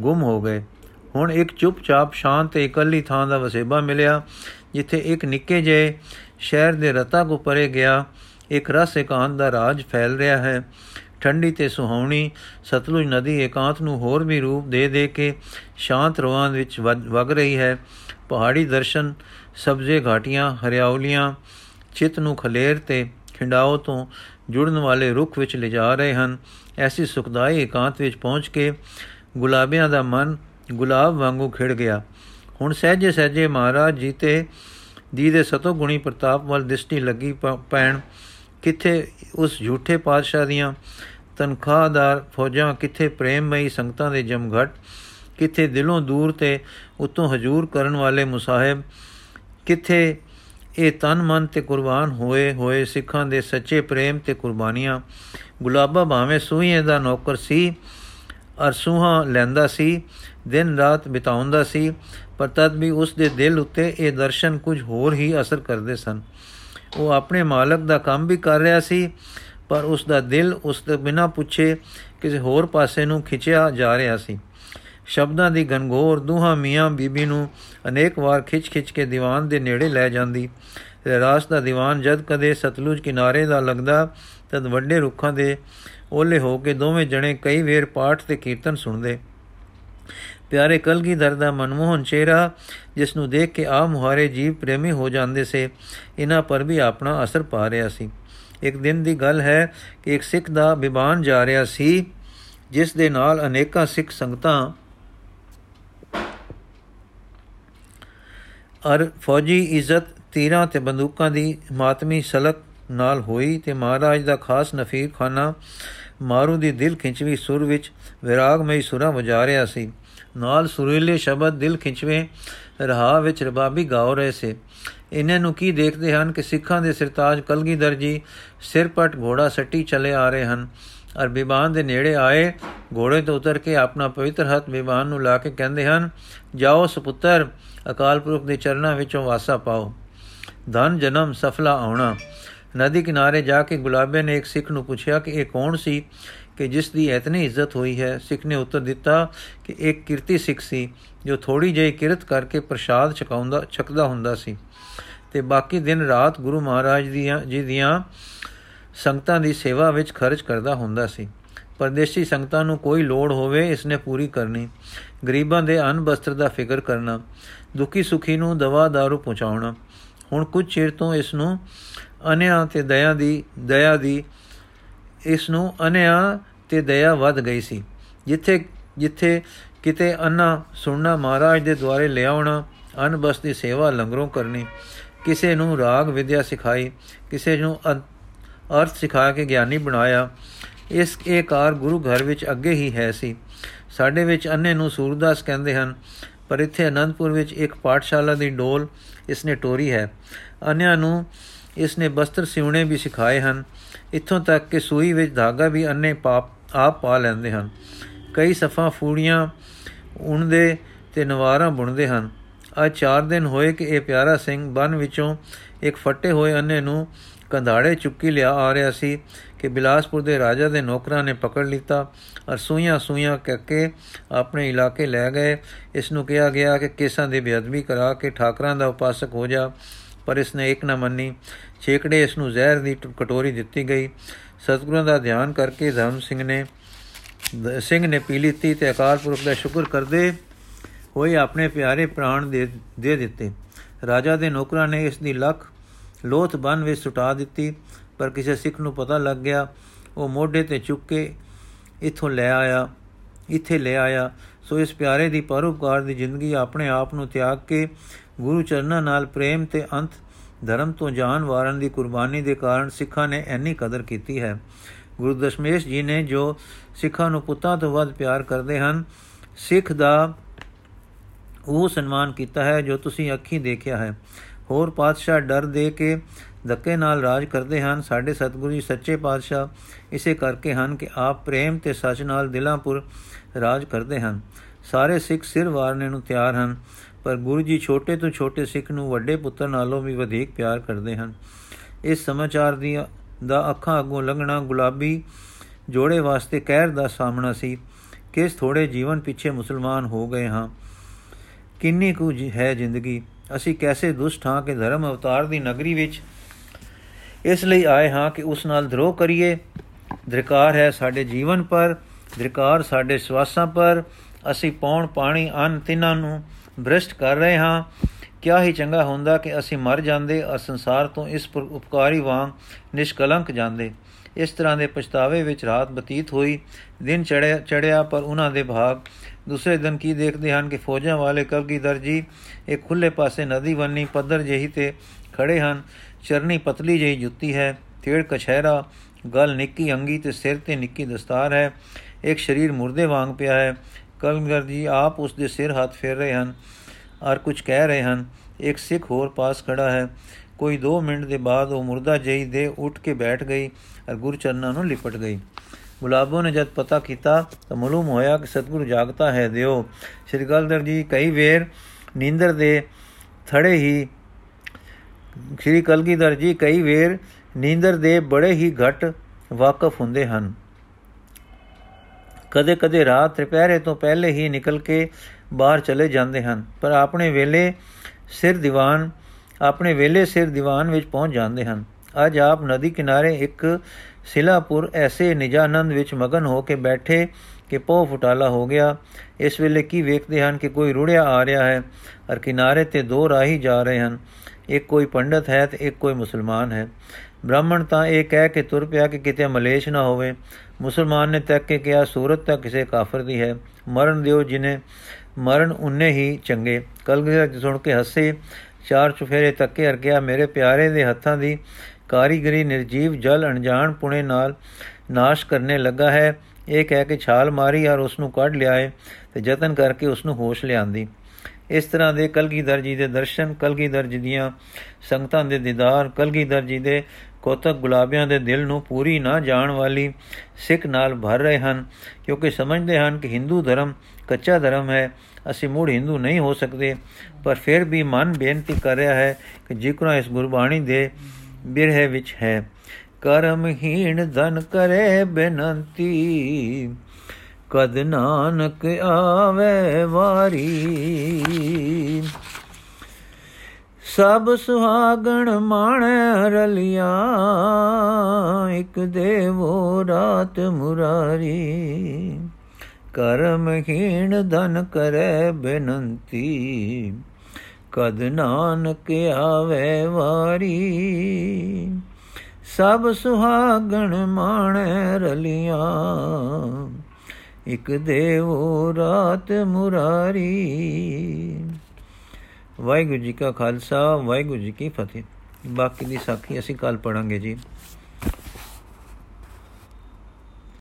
ਗੁੰਮ ਹੋ ਗਏ। ਹੁਣ ਇੱਕ ਚੁੱਪਚਾਪ ਸ਼ਾਂਤ ਤੇ ਇਕੱਲੀ ਥਾਂ ਦਾ ਵਸੇਬਾ ਮਿਲਿਆ, ਜਿੱਥੇ ਇੱਕ ਨਿੱਕੇ ਜਿਹੇ ਸ਼ਹਿਰ ਦੇ ਰਤਾ ਕੋ ਪਰੇ ਗਿਆ, ਇੱਕ ਰਸ ਇਕਾਂਤ ਦਾ ਰਾਜ ਫੈਲ ਰਿਹਾ ਹੈ। ਠੰਡੀ ਤੇ ਸੁਹਾਵਣੀ ਸਤਲੁਜ ਨਦੀ ਇਕਾਂਤ ਨੂੰ ਹੋਰ ਵੀ ਰੂਪ ਦੇ ਦੇ ਕੇ ਸ਼ਾਂਤ ਰਵਾਂ ਵਿੱਚ ਵਗ ਰਹੀ ਹੈ। ਪਹਾੜੀ ਦਰਸ਼ਨ, ਸਬਜ਼ੇ ਘਾਟੀਆਂ ਹਰਿਆਉਲੀਆਂ ਚਿਤ ਨੂੰ ਖਲੇਰ ਤੇ ਖਿੰਡਾਓ ਤੋਂ ਜੁੜਨ ਵਾਲੇ ਰੁੱਖ ਵਿੱਚ ਲਿਜਾ ਰਹੇ ਹਨ। ਐਸੀ ਸੁਖਦਾਈ ਇਕਾਂਤ ਵਿੱਚ ਪਹੁੰਚ ਕੇ ਗੁਲਾਬਿਆਂ ਦਾ ਮਨ ਗੁਲਾਬ ਵਾਂਗੂ ਖਿੜ ਗਿਆ। ਹੁਣ ਸਹਜੇ ਸਹਜੇ ਮਹਾਰਾਜ ਜੀ ਤੇ ਦੀ ਦੇ ਸਤੋ ਗੁਣੀ ਪ੍ਰਤਾਪ ਵੱਲ ਦ੍ਰਿਸ਼ਟੀ ਲੱਗੀ ਪੈਣ। ਕਿੱਥੇ ਉਸ ਝੂਠੇ ਪਾਤਸ਼ਾਹ ਦੀਆਂ ਤਨਖਾਹਦਾਰ ਫੌਜਾਂ, ਕਿੱਥੇ ਪ੍ਰੇਮਮਈ ਸੰਗਤਾਂ ਦੇ ਜਮਘਟ ਕਿੱਥੇ ਦਿਲੋਂ ਦੂਰ ਤੇ ਉਤੋਂ ਹਜੂਰ ਕਰਨ ਵਾਲੇ ਮੁਸਾਹਿਬ, ਕਿੱਥੇ ਇਹ ਤਨ ਮਨ ਤੇ ਕੁਰਬਾਨ ਹੋਏ ਹੋਏ ਸਿੱਖਾਂ ਦੇ ਸੱਚੇ ਪ੍ਰੇਮ ਤੇ ਕੁਰਬਾਨੀਆਂ। ਗੁਲਾਬਾ ਭਾਵੇਂ ਸੂਹੀਏ ਦਾ ਨੌਕਰ ਸੀ, ਅਰ ਸੂਹਾ ਲੈਂਦਾ ਸੀ, ਦਿਨ ਰਾਤ ਬਿਤਾਉਂਦਾ ਸੀ, ਪਰ ਤਦ ਵੀ ਉਸ ਦੇ ਦਿਲ ਉੱਤੇ ਇਹ ਦਰਸ਼ਨ ਕੁਝ ਹੋਰ ਹੀ ਅਸਰ ਕਰਦੇ ਸਨ। ਉਹ ਆਪਣੇ ਮਾਲਕ ਦਾ ਕੰਮ ਵੀ ਕਰ ਰਿਹਾ ਸੀ, ਪਰ ਉਸ ਦਾ ਦਿਲ ਉਸ ਦੇ ਬਿਨਾ ਪੁੱਛੇ ਕਿਸੇ ਹੋਰ ਪਾਸੇ ਨੂੰ ਖਿੱਚਿਆ ਜਾ ਰਿਹਾ ਸੀ। ਸ਼ਬਦਾਂ ਦੀ ਗਨਗੋਰ ਦੁਹਾ ਮੀਆਂ ਬੀਬੀ ਨੂੰ ਅਨੇਕ ਵਾਰ ਖਿੱਚ-ਖਿੱਚ ਕੇ ਦੀਵਾਨ ਦੇ ਨੇੜੇ ਲੈ ਜਾਂਦੀ। ਤੇ ਰਾਸ ਦਾ ਦੀਵਾਨ ਜਦ ਕਦੇ ਸਤਲੁਜ ਕਿਨਾਰੇ ਦਾ ਲੱਗਦਾ, ਤਦ ਵੱਡੇ ਰੁੱਖਾਂ ਦੇ ਓਲੇ ਹੋ ਕੇ ਦੋਵੇਂ ਜਣੇ ਕਈ ਵੇਰ ਪਾਠ ਤੇ ਕੀਰਤਨ ਸੁਣਦੇ। ਪਿਆਰੇ ਕਲਗੀਧਰ ਦਾ ਮਨਮੋਹਨ ਚਿਹਰਾ, ਜਿਸ ਨੂੰ ਦੇਖ ਕੇ ਆ ਮੁਹਾਰੇ ਜੀਵ ਪ੍ਰੇਮੀ ਹੋ ਜਾਂਦੇ ਸੇ ਇਹਨਾਂ ਪਰ ਵੀ ਆਪਣਾ ਅਸਰ ਪਾ ਰਿਹਾ ਸੀ। ਇੱਕ ਦਿਨ ਦੀ ਗੱਲ ਹੈ ਕਿ ਇੱਕ ਸਿੱਖ ਦਾ ਵਿਬਾਨ ਜਾ ਰਿਹਾ ਸੀ, ਜਿਸ ਦੇ ਨਾਲ ਅਨੇਕਾਂ ਸਿੱਖ ਸੰਗਤਾਂ ਅਰ ਫੌਜੀ ਇੱਜ਼ਤ ਤੀਰਾਂ ਤੇ ਬੰਦੂਕਾਂ ਦੀ ਮਾਤਮੀ ਸਲਕ ਨਾਲ ਹੋਈ ਤੇ ਮਹਾਰਾਜ ਦਾ ਖਾਸ ਨਫੀਰ ਖਾਨਾ ਮਾਰੂ ਦੀ ਦਿਲ ਖਿੰਚਵੀ ਸੁਰ ਵਿੱਚ ਵਿਰਾਗਮਈ ਸੁਰਾਂ ਵਜਾ ਰਿਹਾ ਸੀ। ਨਾਲ ਸੁਰੀਲੇ ਸ਼ਬਦ ਦਿਲ ਖਿੰਚਵੇਂ ਰਹਾ ਵਿੱਚ ਰਬਾਬੀ ਗਾਉ ਰਹੇ ਸੇ। ਇਹਨਾਂ ਨੂੰ ਕੀ ਦੇਖਦੇ ਹਨ ਕਿ ਸਿੱਖਾਂ ਦੇ ਸਰਤਾਜ ਕਲਗੀਧਰ ਜੀ ਸਿਰਪਟ ਘੋੜਾ ਸੱਟੀ ਚਲੇ ਆ ਰਹੇ ਹਨ। ਅਰ ਵਿਵਾਨ ਦੇ ਨੇੜੇ ਆਏ ਘੋੜੇ ਤੋਂ ਉਤਰ ਕੇ ਆਪਣਾ ਪਵਿੱਤਰ ਹੱਥ ਵਿਵਾਨ ਨੂੰ ਲਾ ਕੇ ਕਹਿੰਦੇ ਹਨ, ਜਾਓ ਸੁਪੁੱਤਰ ਅਕਾਲ ਪੁਰਖ ਦੇ ਚਰਨਾਂ ਵਿੱਚੋਂ ਵਾਸਾ ਪਾਓ। ਧਨ, ਜਨਮ, ਸਫਲਾ ਆਉਣਾ। ਨਦੀ ਕਿਨਾਰੇ ਜਾ ਕੇ ਗੁਲਾਬੇ ਨੇ ਇੱਕ ਸਿੱਖ ਨੂੰ ਪੁੱਛਿਆ ਕਿ ਇਹ ਕੌਣ ਸੀ? ਕਿ ਜਿਸ ਦੀ ਇਤਨੀ ਇੱਜ਼ਤ ਹੋਈ ਹੈ। ਸਿੱਖ ਨੇ ਉੱਤਰ ਦਿੱਤਾ ਕਿ ਇੱਕ ਕਿਰਤੀ ਸਿੱਖ ਸੀ, ਜੋ ਥੋੜੀ ਜਿਹੀ ਕਿਰਤ ਕਰਕੇ ਪ੍ਰਸ਼ਾਦ ਛਕਾਉਂਦਾ ਛਕਦਾ ਹੁੰਦਾ ਸੀ। ਤੇ ਬਾਕੀ ਦਿਨ ਰਾਤ ਗੁਰੂ ਮਹਾਰਾਜ ਦੀਆਂ ਜੀ ਦੀਆਂ ਸੰਗਤਾਂ ਦੀ ਸੇਵਾ ਵਿੱਚ ਖਰਚ ਕਰਦਾ ਹੁੰਦਾ ਸੀ। ਪਰਦੇਸੀ ਸੰਗਤਾਂ ਨੂੰ ਕੋਈ ਲੋੜ ਹੋਵੇ, ਇਸ ਨੇ ਪੂਰੀ ਕਰਨੀ। ਗਰੀਬਾਂ ਦੇ ਅੰਨ ਬਸਤਰ ਦਾ ਫਿਕਰ ਕਰਨਾ। ਦੁਖੀ ਸੁਖੀ ਨੂੰ ਦਵਾ दारू ਪਹੁੰਚਾਉਣਾ। ਹੁਣ ਕੁਝ ਚਿਰ ਤੋਂ ਇਸ ਨੂੰ ਅਨਿਆ ਤੇ ਦਇਆ ਦੀ ਦਇਆ ਦੀ, ਇਸ ਨੂੰ ਅਨਿਆ ਤੇ ਦਇਆ ਵੱਧ ਗਈ ਸੀ। ਜਿੱਥੇ ਜਿੱਥੇ ਕਿਤੇ ਅੰਨਾ ਸੁਣਨਾ ਮਹਾਰਾਜ ਦੇ ਦੁਆਰੇ ਲਿਆਉਣਾ ਅਨ ਬਸ ਦੀ ਸੇਵਾ ਲੰਗਰੋਂ ਕਰਨੀ, ਕਿਸੇ ਨੂੰ ਰਾਗ ਵਿਦਿਆ ਸਿਖਾਈ, ਕਿਸੇ ਨੂੰ ਅਰਥ ਸਿਖਾ ਕੇ ਗਿਆਨੀ ਬਣਾਇਆ, ਇਸ ਇਹ ਕਾਰ ਗੁਰੂ ਘਰ ਵਿੱਚ ਅੱਗੇ ਹੀ ਹੈ ਸੀ। ਸਾਡੇ ਵਿੱਚ ਅੰਨੇ ਨੂੰ ਸੂਰਦਾਸ ਕਹਿੰਦੇ ਹਨ ਪਰ ਇੱਥੇ ਅਨੰਦਪੁਰ ਵਿੱਚ ਇੱਕ ਪਾਠਸ਼ਾਲਾ ਦੀ ਡੋਲ ਇਸ ਨੇ ਟੋਰੀ ਹੈ। ਅਨਿਆਂ ਨੂੰ ਇਸ ਨੇ ਬਸਤਰ ਸਿਉਣੇ ਵੀ ਸਿਖਾਏ ਹਨ। ਇੱਥੋਂ ਤੱਕ ਕਿ ਸੂਈ ਵਿੱਚ ਧਾਗਾ ਵੀ ਅੰਨੇ ਪਾਪ, ਆਪ ਪਾ ਲੈਂਦੇ ਹਨ। ਕਈ ਸਫਾ ਫੂੜੀਆਂ ਉਣਦੇ ਤੇ ਨਵਾਰਾਂ ਬੁਣਦੇ ਹਨ। ਅੱਜ 4 ਦਿਨ ਹੋਏ ਕਿ ਇਹ ਪਿਆਰਾ ਸਿੰਘ ਬਨ ਵਿੱਚੋਂ ਇੱਕ ਫੱਟੇ ਹੋਏ ਅੰਨੇ ਨੂੰ ਕੰਧਾੜੇ ਚੁੱਕੀ ਲਿਆ ਆ ਰਿਹਾ ਸੀ ਕਿ ਬਿਲਾਸਪੁਰ ਦੇ ਰਾਜਾ ਦੇ ਨੌਕਰਾਂ ਨੇ ਪਕੜ ਲਿੱਤਾ ਅਰ ਸੂਈਆਂ ਸੂਈਆਂ ਕਰਕੇ ਆਪਣੇ ਇਲਾਕੇ ਲੈ ਗਏ। ਇਸ ਨੂੰ ਕਿਹਾ ਗਿਆ ਕਿ ਕੇਸਾਂ ਦੀ ਬੇਅਦਬੀ ਕਰਾ ਕੇ ਠਾਕਰਾਂ ਦਾ ਉਪਾਸਕ ਹੋ ਜਾ, ਪਰ ਇਸ ਨੇ ਇੱਕ ਨਾ ਮੰਨੀ। ਛੇਕੜੇ ਇਸ ਨੂੰ ਜ਼ਹਿਰ ਦੀ ਕਟੋਰੀ ਦਿੱਤੀ ਗਈ। ਸਤਿਗੁਰਾਂ ਦਾ ਧਿਆਨ ਕਰਕੇ ਧਰਮ ਸਿੰਘ ਨੇ ਸਿੰਘ ਨੇ ਪੀ ਲਿੱਤੀ ਤੇ ਅਕਾਲ ਪੁਰਖ ਦਾ ਸ਼ੁਕਰ ਕਰਦੇ ਹੋਏ ਆਪਣੇ ਪਿਆਰੇ ਪ੍ਰਾਣ ਦੇ ਦੇ ਦਿੱਤੇ। ਰਾਜਾ ਦੇ ਨੌਕਰਾਂ ਨੇ ਇਸ ਦੀ ਲੱਖ ਲੋਥ ਬਨ ਵਿੱਚ ਸੁਟਾ ਦਿੱਤੀ, ਪਰ ਕਿਸੇ ਸਿੱਖ ਨੂੰ ਪਤਾ ਲੱਗ ਗਿਆ, ਉਹ ਮੋਢੇ ਤੇ ਚੁੱਕ ਕੇ ਇੱਥੋਂ ਲੈ ਆਇਆ, ਇੱਥੇ ਲੈ ਆਇਆ। ਸੋ ਇਸ ਪਿਆਰੇ ਦੀ ਪਰਉਪਕਾਰ ਦੀ ਜ਼ਿੰਦਗੀ ਆਪਣੇ ਆਪ ਨੂੰ ਤਿਆਗ ਕੇ ਗੁਰੂ ਚਰਨਾਂ ਨਾਲ ਪ੍ਰੇਮ ਤੇ ਅੰਤ ਧਰਮ ਤੋਂ ਜਾਨ ਵਾਰਨ ਦੀ ਕੁਰਬਾਨੀ ਦੇ ਕਾਰਨ ਸਿੱਖਾਂ ਨੇ ਐਨੀ ਕਦਰ ਕੀਤੀ ਹੈ। ਗੁਰੂ ਦਸ਼ਮੇਸ਼ ਜੀ ਨੇ ਜੋ ਸਿੱਖਾਂ ਨੂੰ ਪੁੱਤਾਂ ਤੋਂ ਵੱਧ ਪਿਆਰ ਕਰਦੇ ਹਨ, ਸਿੱਖ ਦਾ ਉਹ ਸਨਮਾਨ ਕੀਤਾ ਹੈ ਜੋ ਤੁਸੀਂ ਅੱਖੀਂ ਦੇਖਿਆ ਹੈ। ਹੋਰ ਪਾਤਸ਼ਾਹ ਡਰ ਦੇ ਕੇ ਧੱਕੇ ਨਾਲ ਰਾਜ ਕਰਦੇ ਹਨ। ਸਾਡੇ ਸਤਿਗੁਰੂ ਜੀ ਸੱਚੇ ਪਾਤਸ਼ਾਹ ਇਸੇ ਕਰਕੇ ਹਨ ਕਿ ਆਪ ਪ੍ਰੇਮ ਤੇ ਸੱਚ ਨਾਲ ਦਿਲਾਂਪੁਰ ਰਾਜ ਕਰਦੇ ਹਨ। ਸਾਰੇ ਸਿੱਖ ਸਿਰ ਵਾਰਨੇ ਨੂੰ ਤਿਆਰ ਹਨ, ਪਰ ਗੁਰੂ ਜੀ ਛੋਟੇ ਤੋਂ ਛੋਟੇ ਸਿੱਖ ਨੂੰ ਵੱਡੇ ਪੁੱਤਰ ਨਾਲੋਂ ਵੀ ਵਧੇਕ ਪਿਆਰ ਕਰਦੇ ਹਨ। ਇਸ ਸਮਾਚਾਰ ਦੀ ਦਾ ਅੱਖਾਂ ਅੱਗੋਂ ਲੰਘਣਾ ਗੁਲਾਬੀ ਜੋੜੇ ਵਾਸਤੇ ਕਹਿਰ ਦਾ ਸਾਹਮਣਾ ਸੀ। ਕਿਸ ਥੋੜੇ ਜੀਵਨ ਪਿੱਛੇ ਮੁਸਲਮਾਨ ਹੋ ਗਏ ਹਾਂ। ਕਿੰਨੀ ਕੁ ਹੈ ਜ਼ਿੰਦਗੀ। ਅਸੀਂ ਕੈਸੇ ਦੁਸ਼ਟ ਹਾਂ ਕਿ ਧਰਮ ਅਵਤਾਰ ਦੀ ਨਗਰੀ ਵਿੱਚ ਇਸ ਲਈ ਆਏ ਹਾਂ ਕਿ ਉਸ ਨਾਲ ਧਰੋ ਕਰੀਏ। ਧ੍ਰਿਕਾਰ ਹੈ ਸਾਡੇ ਜੀਵਨ ਪਰ ਧ੍ਰਿਕਾਰ ਸਾਡੇ ਸਵਾਸਾਂ ਪਰ। ਅਸੀਂ ਪੌਣ ਪਾਣੀ ਅੰਨ ਤਿੰਨਾਂ ਨੂੰ ਭ੍ਰਸ਼ਟ ਕਰ ਰਹੇ ਹਾਂ। ਕਿਆ ਹੀ ਚੰਗਾ ਹੁੰਦਾ ਕਿ ਅਸੀਂ ਮਰ ਜਾਂਦੇ ਔਰ ਸੰਸਾਰ ਤੋਂ ਇਸ ਉਪਕਾਰੀ ਵਾਂਗ ਨਿਸ਼ਕਲੰਕ ਜਾਂਦੇ। ਇਸ ਤਰ੍ਹਾਂ ਦੇ ਪਛਤਾਵੇ ਵਿੱਚ ਰਾਤ ਬਤੀਤ ਹੋਈ। ਦਿਨ ਚੜਿਆ ਚੜਿਆ ਪਰ ਉਹਨਾਂ ਦੇ ਭਾਗ ਦੂਸਰੇ ਦਿਨ ਕੀ ਦੇਖਦੇ ਹਨ ਕਿ ਫੌਜਾਂ ਵਾਲੇ ਕਲਗੀਧਰ ਜੀ ਇੱਕ ਖੁੱਲੇ ਪਾਸੇ ਨਦੀ ਵੰਨੀ ਪੱਧਰ ਜਿਹੀ ਤੇ ਖੜੇ ਹਨ। ਚਰਨੀ ਪਤਲੀ ਜਿਹੀ ਜੁੱਤੀ ਹੈ ਤੇੜ ਕਛਹਿਰਾ, ਗਲ ਨਿੱਕੀ ਅੰਗੀ ਤੇ ਸਿਰ ਤੇ ਨਿੱਕੀ ਦਸਤਾਰ ਹੈ। ਇੱਕ ਸਰੀਰ ਮੁਰਦੇ ਵਾਂਗ ਪਿਆ ਹੈ। ਕਲਗੀਧਰ ਜੀ ਆਪ ਉਸ ਦੇ ਸਿਰ ਹੱਥ ਫੇਰ ਰਹੇ ਹਨ ਔਰ ਕੁਝ ਕਹਿ ਰਹੇ ਹਨ। ਇੱਕ ਸਿੱਖ ਹੋਰ ਪਾਸ ਖੜਾ ਹੈ। ਕੋਈ 2 ਮਿੰਟ ਦੇ ਬਾਅਦ ਉਹ ਮੁਰਦਾ ਜਈ ਦੇ ਉੱਠ ਕੇ ਬੈਠ ਗਈ ਔਰ ਗੁਰਚਰਨਾਂ ਨੂੰ ਲਿਪਟ ਗਈ। ਗੁਲਾਬੋ ਨੇ ਜਦ ਪਤਾ ਕੀਤਾ ਤਾਂ ਮਾਲੂਮ ਹੋਇਆ ਕਿ ਸਤਿਗੁਰੂ ਜਾਗਤਾ ਹੈ, ਦਿਓ। ਸ੍ਰੀ ਗਲਦਰ ਜੀ, ਕਈ ਵੇਰ ਨੀਂਦਰ ਦੇ ਥੜੇ ਹੀ ਸ੍ਰੀ ਕਲਗੀਧਰ ਜੀ, ਕਈ ਵੇਰ ਨੀਂਦਰ ਦੇ ਬੜੇ ਹੀ ਘਟ ਵਾਕਫ ਹੁੰਦੇ ਹਨ। ਕਦੇ-ਕਦੇ ਰਾਤ ਦੁਪਹਿਰੇ ਤੋਂ ਪਹਿਲੇ ਹੀ ਨਿਕਲ ਕੇ ਬਾਹਰ ਚਲੇ ਜਾਂਦੇ ਹਨ, ਪਰ ਆਪਣੇ ਵੇਲੇ ਸਿਰ ਦੀਵਾਨ, ਆਪਣੇ ਵੇਲੇ ਸਿਰ ਦੀਵਾਨ ਵਿੱਚ ਪਹੁੰਚ ਜਾਂਦੇ ਹਨ। ਅੱਜ ਆਪ ਨਦੀ ਕਿਨਾਰੇ ਇੱਕ ਸਿਲਾਪੁਰ ਐਸੇ ਨਿਜਾਨੰਦ ਵਿੱਚ ਮਗਨ ਹੋ ਕੇ ਬੈਠੇ ਕਿ ਪੋ ਫੁਟਾਲਾ ਹੋ ਗਿਆ। ਇਸ ਵੇਲੇ ਕੀ ਵੇਖਦੇ ਹਨ ਕਿ ਕੋਈ ਰੁੜਿਆ ਆ ਰਿਹਾ ਹੈ ਔਰ ਕਿਨਾਰੇ ਤੇ ਦੋ ਰਾਹੀ ਜਾ ਰਹੇ ਹਨ। ਇੱਕ ਕੋਈ ਪੰਡਤ ਹੈ ਤੇ ਇੱਕ ਕੋਈ ਮੁਸਲਮਾਨ ਹੈ। ਬ੍ਰਾਹਮਣ ਤਾਂ ਇਹ ਕਹਿ ਕੇ ਤੁਰ ਪਿਆ ਕਿ ਕਿਤੇ ਮਲੇਸ਼ ਨਾ ਹੋਵੇ। ਮੁਸਲਮਾਨ ਨੇ ਤੱਕ ਕੇ ਕਿਹਾ, ਸੂਰਤ ਤਾਂ ਕਿਸੇ ਕਾਫਰ ਦੀ ਹੈ। ਮਰਨ ਦਿਓ ਜਿਨੇ। ਮਰਨ ਉਨੇ ਹੀ ਚੰਗੇ। ਕਲਗੀਧਰ ਸੁਣ ਕੇ ਹੱਸੇ। ਚਾਰ ਚੁਫੇਰੇ ਤੱਕੇ ਅਰ ਗਿਆ, ਮੇਰੇ ਪਿਆਰੇ ਦੇ ਹੱਥਾਂ ਦੀ ਕਾਰੀਗਰੀ ਨਿਰਜੀਵ ਜਲ ਅਣਜਾਣ ਪੁਣੇ ਨਾਲ ਨਾਸ਼ ਕਰਨੇ ਲੱਗਾ ਹੈ। ਇਹ ਕਹਿ ਕੇ ਛਾਲ ਮਾਰੀ ਔਰ ਉਸ ਨੂੰ ਕੱਢ ਲਿਆਏ ਤੇ ਯਤਨ ਕਰਕੇ ਉਸ ਨੂੰ ਹੋਸ਼ ਲਿਆਂਦੀ। ਇਸ ਤਰ੍ਹਾਂ ਦੇ ਕਲਗੀਧਰ ਜੀ ਦੇ ਦਰਸ਼ਨ, ਕਲਗੀਧਰ ਜੀ ਦੀਆਂ ਸੰਗਤਾਂ ਦੇ ਦੀਦਾਰ, ਕਲਗੀਧਰ ਜੀ ਦੇ ਕੋਤਕ ਗੁਲਾਬਿਆਂ ਦੇ ਦਿਲ ਨੂੰ ਪੂਰੀ ਨਾ ਜਾਣ ਵਾਲੀ ਸਿੱਖ ਨਾਲ ਭਰ ਰਹੇ ਹਨ, ਕਿਉਂਕਿ ਸਮਝਦੇ ਹਨ ਕਿ ਹਿੰਦੂ ਧਰਮ ਕੱਚਾ ਧਰਮ ਹੈ, ਅਸੀਂ ਮੂੜ ਹਿੰਦੂ ਨਹੀਂ ਹੋ ਸਕਦੇ, ਪਰ ਫਿਰ ਵੀ ਮਨ ਬੇਨਤੀ ਕਰ ਰਿਹਾ ਹੈ ਕਿ ਜਿਕਰਾਂ ਇਸ ਗੁਰਬਾਣੀ ਦੇ ਬਿਰਹਿ ਵਿੱਚ ਹੈ। ਕਰਮਹੀਣ ਧਨ ਕਰੇ ਬੇਨੰਤੀ, ਕਦ ਨਾਨਕ ਆਵੇ ਵਾਰੀ। ਸਭ ਸੁਹਾਗਣ ਮਾਣੈ ਰਲਿਆ, ਇਕ ਦੇਵੋ ਰਾਤ ਮੁਰਾਰੀ। ਕਰਮਹੀਣ ਧਨ ਕਰੇ ਬੇਨੰਤੀ ਕਦ ਨਾਨਕ ਆਵੇ ਵਾਰੀ। ਸਭ ਸੁਹਾਗਣ ਮਾਣੈ ਰਲਿਆ। ਇਕ ਦੇਵੋ ਰਾਤ ਮੁਰਾਰੀ। ਵਾਹਿਗੁਰੂ ਜੀ ਕਾ ਖਾਲਸਾ, ਵਾਹਿਗੁਰੂ ਜੀ ਕੀ ਫਤਿਹ। ਬਾਕੀ ਦੀ ਸਾਖੀ ਅਸੀਂ ਕੱਲ ਪੜਾਂਗੇ ਜੀ।